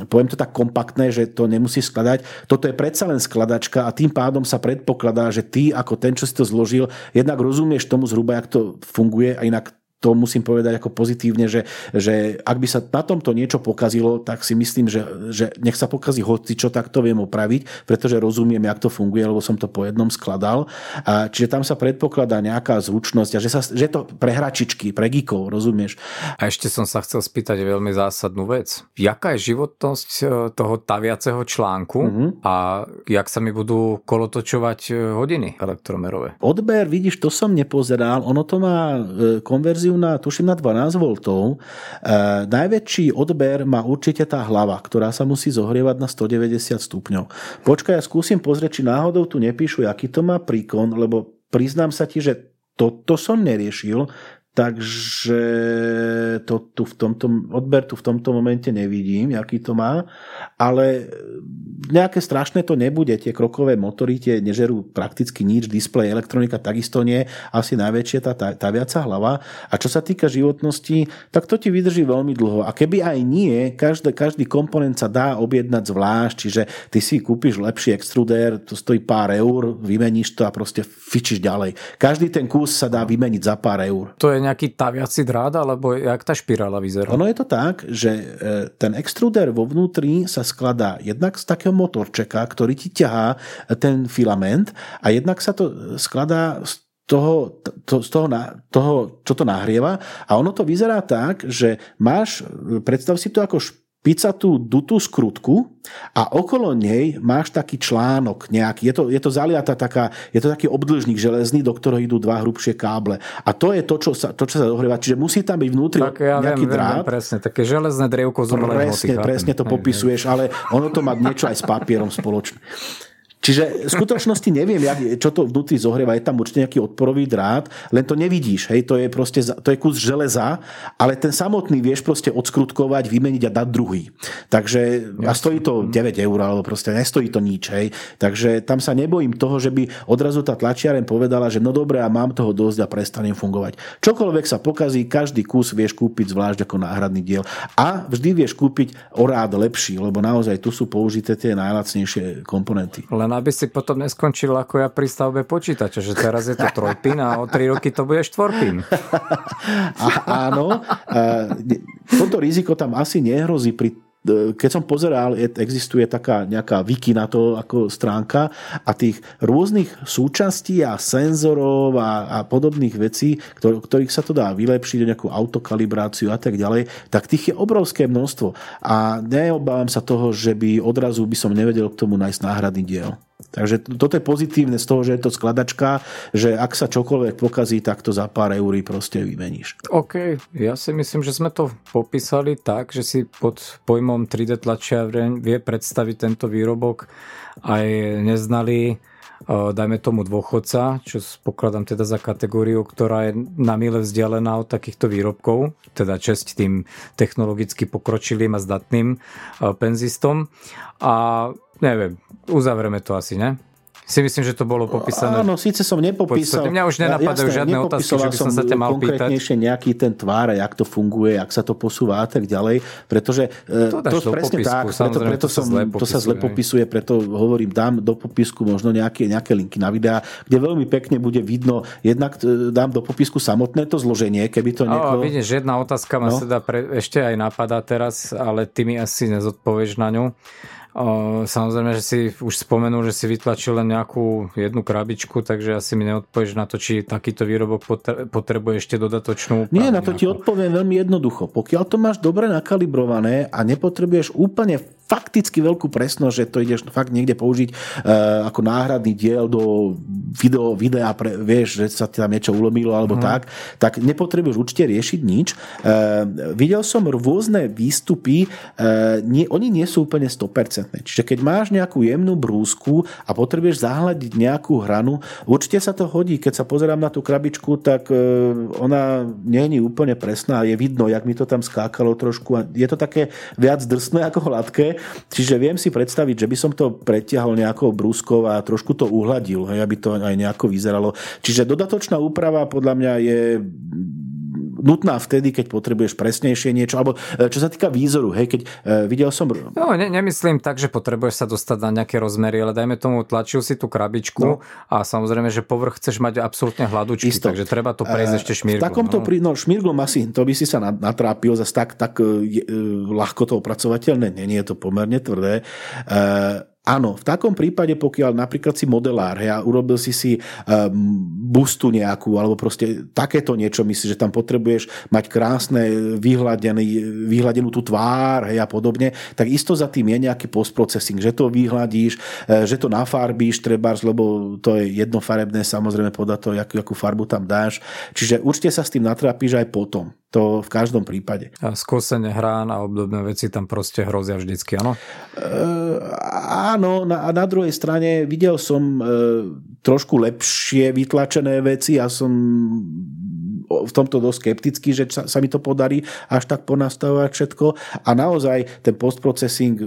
S1: poviem to tak kompaktné, že to nemusí skladať. Toto je predsa len skladačka a tým pádom sa predpokladá, že ty ako ten, čo si to zložil, jednak rozumieš tomu zhruba, jak to funguje a inak to musím povedať ako pozitívne, že, že ak by sa na tomto niečo pokazilo, tak si myslím, že, že nech sa pokazí hoci čo, tak to viem opraviť, pretože rozumiem, jak to funguje, lebo som to po jednom skladal. A, čiže tam sa predpokladá nejaká zvučnosť a že, sa, že to pre hračičky, pre geekov, rozumieš?
S2: A ešte som sa chcel spýtať veľmi zásadnú vec. Jaká je životnosť e, toho taviaceho článku uh-huh. a jak sa mi budú kolotočovať e, hodiny elektromerové?
S1: Odber, vidíš, to som nepozeral. Ono to má e, konverziu konverziu na, tuším, na 12 V. E, najväčší odber má určite tá hlava, ktorá sa musí zohrievať na 190 stupňov. Počkaj, ja skúsim pozrieť, či náhodou tu nepíšu, aký to má príkon, lebo priznám sa ti, že toto som neriešil, takže to tu v tomto, odber tu v tomto momente nevidím, aký to má, ale nejaké strašné to nebude, tie krokové motory tie nežerú prakticky nič, displej, elektronika takisto nie, asi najväčšia tá, tá, tá viaca hlava. A čo sa týka životnosti, tak to ti vydrží veľmi dlho. A keby aj nie, každý, každý komponent sa dá objednať zvlášť, čiže ty si kúpiš lepší extruder, to stojí pár eur, vymeníš to a proste fičíš ďalej. Každý ten kus sa dá vymeniť za pár eur.
S2: To je nejaký taviaci drát, alebo jak tá špirála vyzerá?
S1: Ono je to tak, že e, ten extruder vo vnútri sa skladá jednak z takého motorčeka, ktorý ti ťahá ten filament a jednak sa to skladá z toho, to, z toho, toho, čo to nahrieva a ono to vyzerá tak, že máš, predstav si to ako tú dutú skrutku a okolo nej máš taký článok nejaký. Je to, je to zaliata taká, je to taký obdĺžnik železný, do ktorého idú dva hrubšie káble. A to je to, čo sa, to, čo sa dohrieva. Čiže musí tam byť vnútri tak ja nejaký viem, drát.
S2: Viem, presne, také železné drievko z
S1: Presne, hmoty, presne to popisuješ, ale ono to má niečo aj s papierom spoločné. Čiže v skutočnosti neviem, jak, čo to vnútri zohrieva. Je tam určite nejaký odporový drát, len to nevidíš. Hej, to je proste to je kus železa, ale ten samotný vieš proste odskrutkovať, vymeniť a dať druhý. Takže a stojí to 9 eur, alebo proste nestojí to nič. Hej. Takže tam sa nebojím toho, že by odrazu tá tlačiareň povedala, že no dobre, a mám toho dosť a prestanem fungovať. Čokoľvek sa pokazí, každý kus vieš kúpiť zvlášť ako náhradný diel. A vždy vieš kúpiť o rád lepší, lebo naozaj tu sú použité tie najlacnejšie komponenty.
S2: Len aby si potom neskončil ako ja pri stavbe počítača, že teraz je to trojpin a o tri roky to bude štvorpin.
S1: a, áno, toto riziko tam asi nehrozí pri keď som pozeral, existuje taká nejaká wiki na to ako stránka a tých rôznych súčastí a senzorov a, a podobných vecí, ktor- ktorých sa to dá vylepšiť, nejakú autokalibráciu a tak ďalej, tak tých je obrovské množstvo. A neobávam sa toho, že by odrazu by som nevedel k tomu nájsť náhradný diel. Takže toto je pozitívne z toho, že je to skladačka, že ak sa čokoľvek pokazí, tak to za pár eur proste vymeníš.
S2: OK, ja si myslím, že sme to popísali tak, že si pod pojmom 3D tlačiareň vie predstaviť tento výrobok aj neznali dajme tomu dôchodca, čo pokladám teda za kategóriu, ktorá je na mile vzdialená od takýchto výrobkov, teda česť tým technologicky pokročilým a zdatným penzistom. A neviem, uzavrieme to asi, ne? si myslím, že to bolo popísané.
S1: Áno, síce som nepopísal.
S2: Mňa už nenapadajú jasné, žiadne otázky, že by som sa ťa mal
S1: konkrétnejšie pýtať. nejaký ten tvár, jak to funguje, jak sa to posúva a tak ďalej, pretože e, to, to presne popisku, tak, preto, preto to, som, sa to sa zle popisuje, preto hovorím, dám do popisku možno nejaké, nejaké linky na videá, kde veľmi pekne bude vidno, jednak e, dám do popisku samotné to zloženie, keby to niekto...
S2: Vidíš, jedna otázka ma no? sa dá pre, ešte aj napadá teraz, ale ty mi asi nezodpovieš na ňu. Samozrejme, že si už spomenul, že si vytlačil len nejakú jednu krabičku, takže asi mi neodpovieš na to, či takýto výrobok potrebuje ešte dodatočnú
S1: Nie, na to nejakú. ti odpoviem veľmi jednoducho. Pokiaľ to máš dobre nakalibrované a nepotrebuješ úplne fakticky veľkú presnosť, že to ideš fakt niekde použiť uh, ako náhradný diel do video, videa, pre, vieš, že sa ti tam niečo ulomilo alebo uh-huh. tak, tak nepotrebuješ určite riešiť nič. Uh, videl som rôzne výstupy, uh, nie, oni nie sú úplne 100%. Čiže keď máš nejakú jemnú brúsku a potrebuješ zahľadiť nejakú hranu, určite sa to hodí. Keď sa pozerám na tú krabičku, tak uh, ona nie je úplne presná. Je vidno, jak mi to tam skákalo trošku. A je to také viac drsné ako hladké, Čiže viem si predstaviť, že by som to pretiahol nejakou brúskou a trošku to uhladil, hej, aby to aj nejako vyzeralo. Čiže dodatočná úprava podľa mňa je nutná vtedy, keď potrebuješ presnejšie niečo, alebo e, čo sa týka výzoru, hej, keď e, videl som...
S2: No, ne, nemyslím tak, že potrebuješ sa dostať na nejaké rozmery, ale dajme tomu, tlačil si tú krabičku no. a samozrejme, že povrch chceš mať absolútne hladúčky, Isto. takže treba to prejsť e, ešte šmírglom.
S1: V takomto, no. Pri, no šmírglom asi, to by si sa natrápil, zase tak, tak je, ľahko to opracovateľné, nie, nie je to pomerne tvrdé. E, Áno, v takom prípade, pokiaľ napríklad si modelár hej, a urobil si si um, bustu nejakú, alebo proste takéto niečo, myslíš, že tam potrebuješ mať krásne vyhľadenú tú tvár hej, a podobne, tak isto za tým je nejaký postprocessing, že to vyhľadíš, že to nafarbíš, trebárs, lebo to je jednofarebné, samozrejme podľa toho, akú, akú farbu tam dáš. Čiže určite sa s tým natrápíš aj potom. To v každom prípade.
S2: A skosenie hrán a obdobné veci tam proste hrozia vždycky, áno?
S1: E, áno, na, na druhej strane videl som e, trošku lepšie vytlačené veci a som v tomto dosť skeptický, že sa, sa mi to podarí až tak ponastavovať všetko. A naozaj ten postprocessing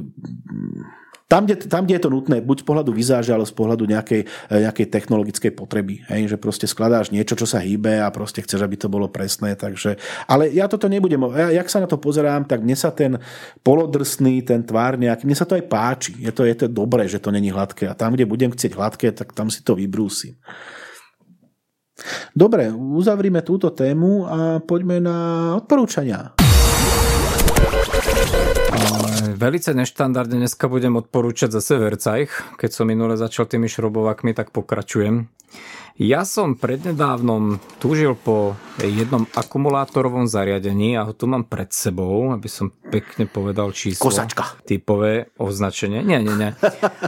S1: tam kde, tam, kde je to nutné, buď z pohľadu vizáže, ale z pohľadu nejakej, eh, nejakej technologickej potreby. Hej, že proste skladáš niečo, čo sa hýbe a proste chceš, aby to bolo presné. Takže, ale ja toto nebudem. Ja, jak sa na to pozerám, tak mne sa ten polodrsný, ten tvár nejaký, mne sa to aj páči. Je to, je to dobré, že to není hladké. A tam, kde budem chcieť hladké, tak tam si to vybrúsim. Dobre, uzavrime túto tému a poďme na odporúčania.
S2: Velice neštandardne dneska budem odporúčať zase Vercajch. Keď som minule začal tými šrobovakmi, tak pokračujem. Ja som prednedávnom túžil po jednom akumulátorovom zariadení a ho tu mám pred sebou, aby som pekne povedal číslo.
S1: Kosačka.
S2: Typové označenie. Nie, nie, nie.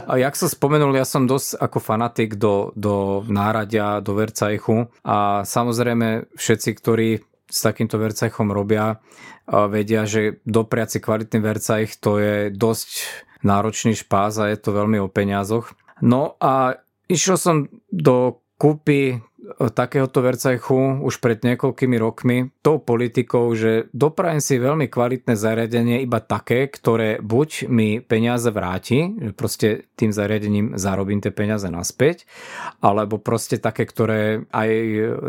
S2: A jak som spomenul, ja som dosť ako fanatik do, do náradia, do Vercajchu a samozrejme všetci, ktorí s takýmto vercajchom robia, vedia, že dopriaci kvalitný vercajch to je dosť náročný špás a je to veľmi o peniazoch. No a išiel som do kúpy takéhoto Vercajchu už pred niekoľkými rokmi tou politikou, že doprajem si veľmi kvalitné zariadenie iba také, ktoré buď mi peniaze vráti, proste tým zariadením zarobím tie peniaze naspäť, alebo proste také, ktoré aj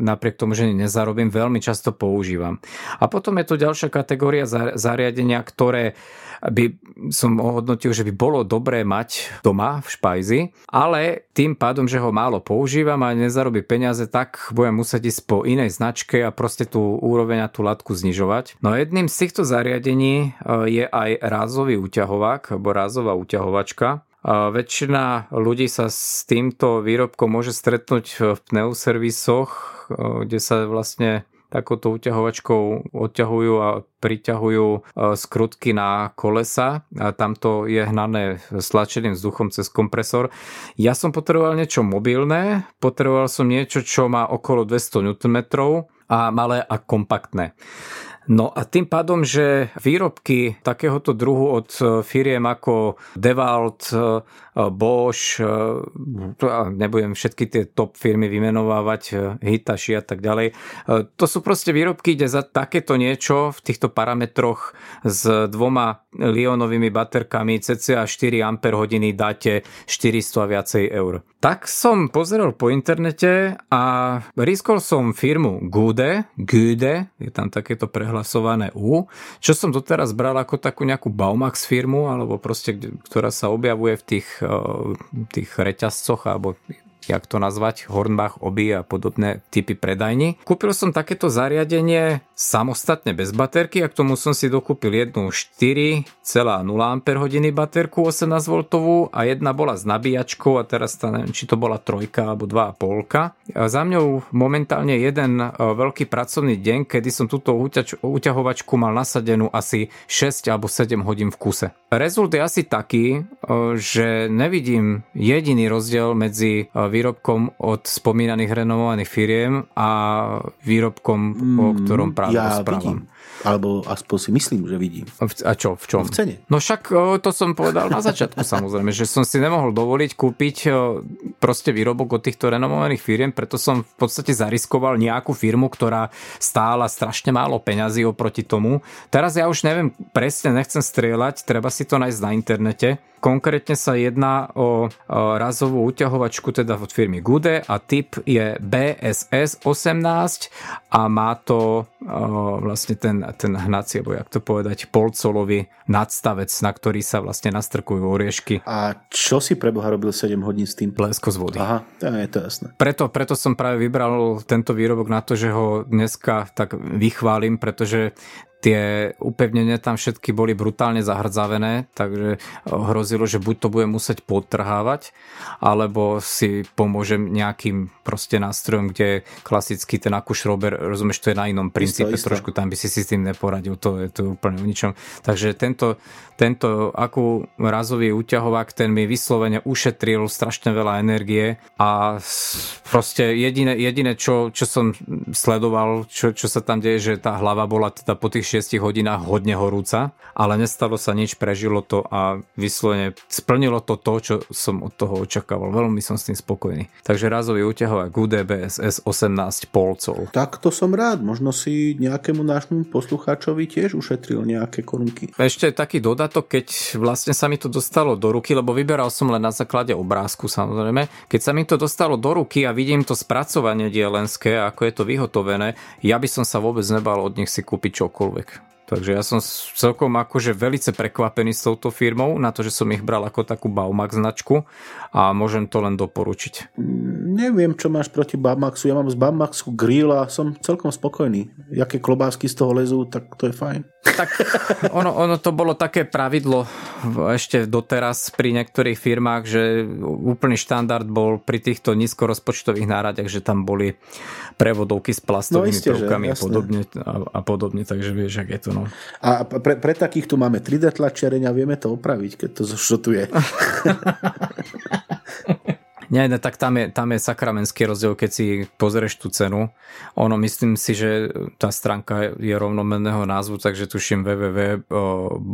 S2: napriek tomu, že nezarobím, veľmi často používam. A potom je tu ďalšia kategória zariadenia, ktoré by som ohodnotil, že by bolo dobré mať doma v špajzi, ale tým pádom, že ho málo používam a nezarobí peniaze, tak budem musieť ísť po inej značke a proste tú úroveň a tú latku znižovať. No jedným z týchto zariadení e, je aj rázový uťahovák alebo rázová uťahovačka. A väčšina ľudí sa s týmto výrobkom môže stretnúť v pneuservisoch, e, kde sa vlastne takouto uťahovačkou odťahujú a priťahujú e, skrutky na kolesa a tamto je hnané stlačeným vzduchom cez kompresor. Ja som potreboval niečo mobilné, potreboval som niečo, čo má okolo 200 Nm a malé a kompaktné. No a tým pádom, že výrobky takéhoto druhu od e, firiem ako Devalt, e, Bosch, nebudem všetky tie top firmy vymenovávať, Hitachi a tak ďalej. To sú proste výrobky, kde za takéto niečo v týchto parametroch s dvoma lionovými baterkami cca 4 Ah dáte 400 a viacej eur. Tak som pozeral po internete a riskol som firmu Gude, Gude, je tam takéto prehlasované U, čo som doteraz bral ako takú nejakú Baumax firmu, alebo proste, ktorá sa objavuje v tých tých reťazcoch alebo jak to nazvať, Hornbach, Obi a podobné typy predajní. Kúpil som takéto zariadenie samostatne bez baterky a k tomu som si dokúpil jednu 4,0 Ah baterku 18V a jedna bola s nabíjačkou a teraz tá, neviem, či to bola trojka alebo 2,5. A za mňou momentálne jeden e, veľký pracovný deň, kedy som túto uťahovačku mal nasadenú asi 6 alebo 7 hodín v kuse. Rezult je asi taký, e, že nevidím jediný rozdiel medzi e, výrobkom od spomínaných renomovaných firiem a výrobkom, mm, o ktorom práve ja rozprávam.
S1: Vidím. Alebo aspoň si myslím, že vidím.
S2: A čo? V čom?
S1: V cene.
S2: No však to som povedal na začiatku samozrejme, že som si nemohol dovoliť kúpiť proste výrobok od týchto renomovaných firiem, preto som v podstate zariskoval nejakú firmu, ktorá stála strašne málo peňazí oproti tomu. Teraz ja už neviem presne, nechcem strieľať, treba si to nájsť na internete, Konkrétne sa jedná o, razovú uťahovačku teda od firmy Gude a typ je BSS 18 a má to vlastne ten, ten hnací, alebo jak to povedať, polcolový nadstavec, na ktorý sa vlastne nastrkujú oriešky.
S1: A čo si pre Boha robil 7 hodín s tým?
S2: Blesko z vody.
S1: Aha, je to jasné.
S2: Preto, preto som práve vybral tento výrobok na to, že ho dneska tak vychválim, pretože tie upevnenia tam všetky boli brutálne zahrdzavené, takže hrozilo, že buď to budem musieť podtrhávať, alebo si pomôžem nejakým proste nástrojom, kde klasicky ten akušrober, rozumieš, to je na inom princípe, isto, isto. trošku tam by si si s tým neporadil, to je to úplne o ničom. Takže tento, tento akú razový úťahovák, ten mi vyslovene ušetril strašne veľa energie a proste jediné, jediné čo, čo som sledoval, čo, čo sa tam deje, že tá hlava bola teda po tých 6 hodinách hodne horúca, ale nestalo sa nič, prežilo to a vyslovene splnilo to to, čo som od toho očakával. Veľmi som s tým spokojný. Takže razový úťahovák UDBSS 18 polcov.
S1: Tak to som rád. Možno si nejakému nášmu poslucháčovi tiež ušetril nejaké korunky.
S2: Ešte taký dodatok, keď vlastne sa mi to dostalo do ruky, lebo vyberal som len na základe obrázku samozrejme. Keď sa mi to dostalo do ruky a vidím to spracovanie dielenské, ako je to vyhotovené, ja by som sa vôbec nebal od nich si kúpiť čokoľvek čokoľvek. Takže ja som celkom akože velice prekvapený s touto firmou na to, že som ich bral ako takú Baumax značku a môžem to len doporučiť.
S1: Neviem, čo máš proti Baumaxu. Ja mám z Baumaxu grill a som celkom spokojný. Jaké klobásky z toho lezú, tak to je fajn.
S2: Tak ono, ono to bolo také pravidlo ešte doteraz pri niektorých firmách, že úplný štandard bol pri týchto nízkorozpočtových náradiach, že tam boli prevodovky s plastovými no, prvkami a podobne, a, a podobne, takže vieš, ak je to. No.
S1: A pre, pre takých tu máme 3D tlačiareň a vieme to opraviť, keď to zošotuje.
S2: Nie, ne, tak tam je, tam je sakramenský rozdiel, keď si pozrieš tú cenu. Ono, myslím si, že tá stránka je rovnomenného názvu, takže tuším www.gude.sk.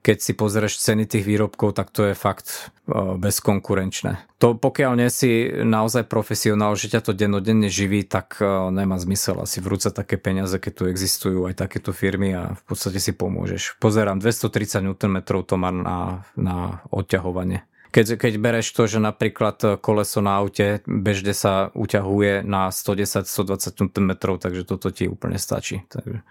S2: Keď si pozrieš ceny tých výrobkov, tak to je fakt bezkonkurenčné. To pokiaľ nie si naozaj profesionál, že ťa to dennodenne živí, tak nemá zmysel asi vrúcať také peniaze, keď tu existujú aj takéto firmy a v podstate si pomôžeš. Pozerám, 230 Nm to má na, na odťahovanie. Keď, keď bereš to, že napríklad koleso na aute bežne sa uťahuje na 110-120 Nm, takže toto ti úplne stačí. Takže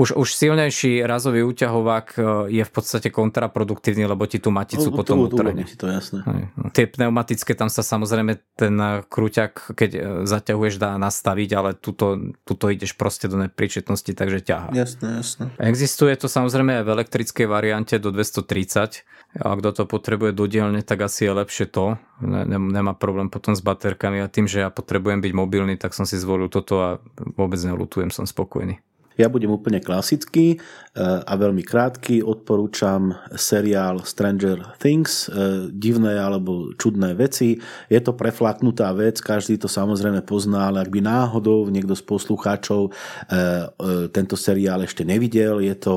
S2: už, už silnejší razový uťahovák e, je v podstate kontraproduktívny, lebo ti tú maticu no, potom utrhne.
S1: to jasné.
S2: No, tie pneumatické, tam sa samozrejme ten kruťak, keď e, zaťahuješ, dá nastaviť, ale tuto, tuto ideš proste do nepríčetnosti, takže ťaha.
S1: Jasné, jasné.
S2: Existuje to samozrejme aj v elektrickej variante do 230, a kto to potrebuje dodielne, tak asi je lepšie to. Nemá problém potom s baterkami a tým, že ja potrebujem byť mobilný, tak som si zvolil toto a vôbec nelutujem, som spokojný.
S1: Ja budem úplne klasický eh, a veľmi krátky. Odporúčam seriál Stranger Things, eh, divné alebo čudné veci. Je to preflaknutá vec, každý to samozrejme pozná, ale ak by náhodou niekto z poslucháčov eh, tento seriál ešte nevidel, je to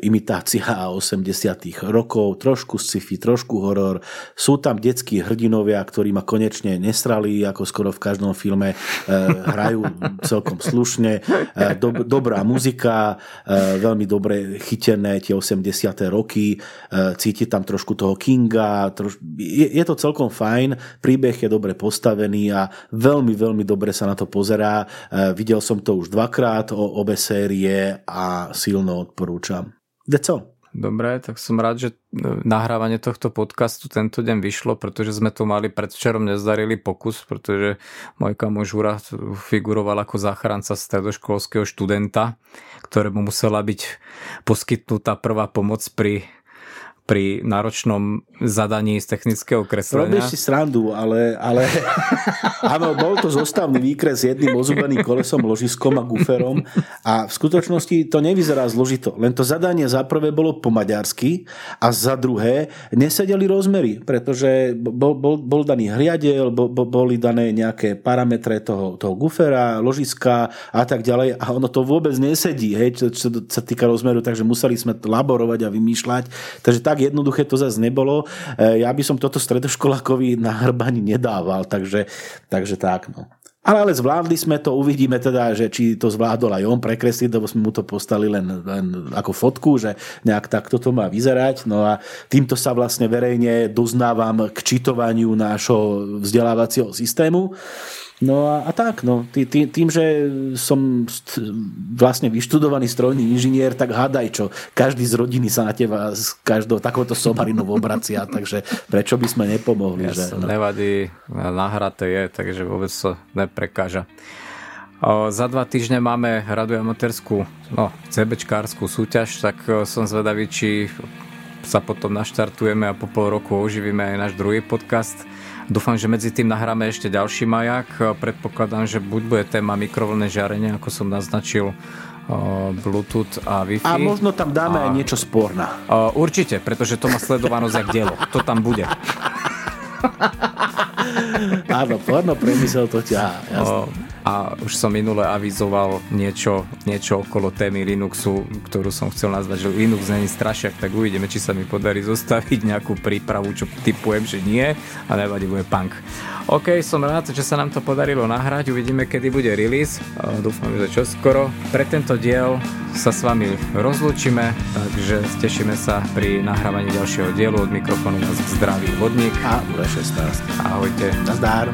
S1: imitácia 80 rokov, trošku sci-fi, trošku horor. Sú tam detskí hrdinovia, ktorí ma konečne nesrali, ako skoro v každom filme hrajú celkom slušne dobrá muzika, e, veľmi dobre chytené tie 80. roky, e, cíti tam trošku toho Kinga, troš... je, je to celkom fajn, príbeh je dobre postavený a veľmi, veľmi dobre sa na to pozerá. E, videl som to už dvakrát, o obe série a silno odporúčam. That's all.
S2: Dobre, tak som rád, že nahrávanie tohto podcastu tento deň vyšlo, pretože sme tu mali predvčerom nezdarili pokus, pretože môj kamoš Žura figuroval ako záchranca stredoškolského študenta, ktorému musela byť poskytnutá prvá pomoc pri pri náročnom zadaní z technického kreslenia.
S1: Robíš si srandu, ale, ale áno, bol to zostavný výkres jedným ozubeným kolesom, ložiskom a guferom a v skutočnosti to nevyzerá zložito. Len to zadanie za prvé bolo po maďarsky a za druhé nesedeli rozmery, pretože bol, bol, bol daný hriadel, bol, boli dané nejaké parametre toho, toho gufera, ložiska a tak ďalej a ono to vôbec nesedí, hej, čo, čo sa týka rozmeru, takže museli sme laborovať a vymýšľať. Takže tak tak jednoduché to zase nebolo. E, ja by som toto stredoškolákovi na hrbani nedával, takže, takže tak. No. Ale, ale zvládli sme to, uvidíme teda, že či to zvládol aj on prekresliť, lebo sme mu to postali len, len ako fotku, že nejak takto to má vyzerať. No a týmto sa vlastne verejne doznávam k čitovaniu nášho vzdelávacieho systému. No a, a tak, no, tý, tý, tým, že som vlastne vyštudovaný strojný inžinier, tak hádaj čo, každý z rodiny sa na teba s každou takouto somarinou obracia, takže prečo by sme nepomohli? Ja že,
S2: no. Nevadí, nahraté je, takže vôbec sa neprekáža. O, za dva týždne máme radu amatérskú, no, CBčkárskú súťaž, tak som zvedavý, či sa potom naštartujeme a po pol roku oživíme aj náš druhý podcast Dúfam, že medzi tým nahráme ešte ďalší majak. Predpokladám, že buď bude téma mikrovlné žiarenie, ako som naznačil, Bluetooth a Wi-Fi.
S1: A možno tam dáme a... aj niečo sporná.
S2: Určite, pretože to má sledovanosť jak dielo. To tam bude.
S1: Áno, porno priemysel to ťahá.
S2: Jasne a už som minule avizoval niečo, niečo okolo témy Linuxu, ktorú som chcel nazvať, že Linux není strašiak, tak uvidíme, či sa mi podarí zostaviť nejakú prípravu, čo typujem, že nie a nevadí, bude punk. OK, som rád, že sa nám to podarilo nahrať, uvidíme, kedy bude release, dúfam, že čoskoro. Pre tento diel sa s vami rozlúčime, takže tešíme sa pri nahrávaní ďalšieho dielu od mikrofónu vás zdraví vodník
S1: a Ule 16.
S2: Ahojte.
S1: Nazdár.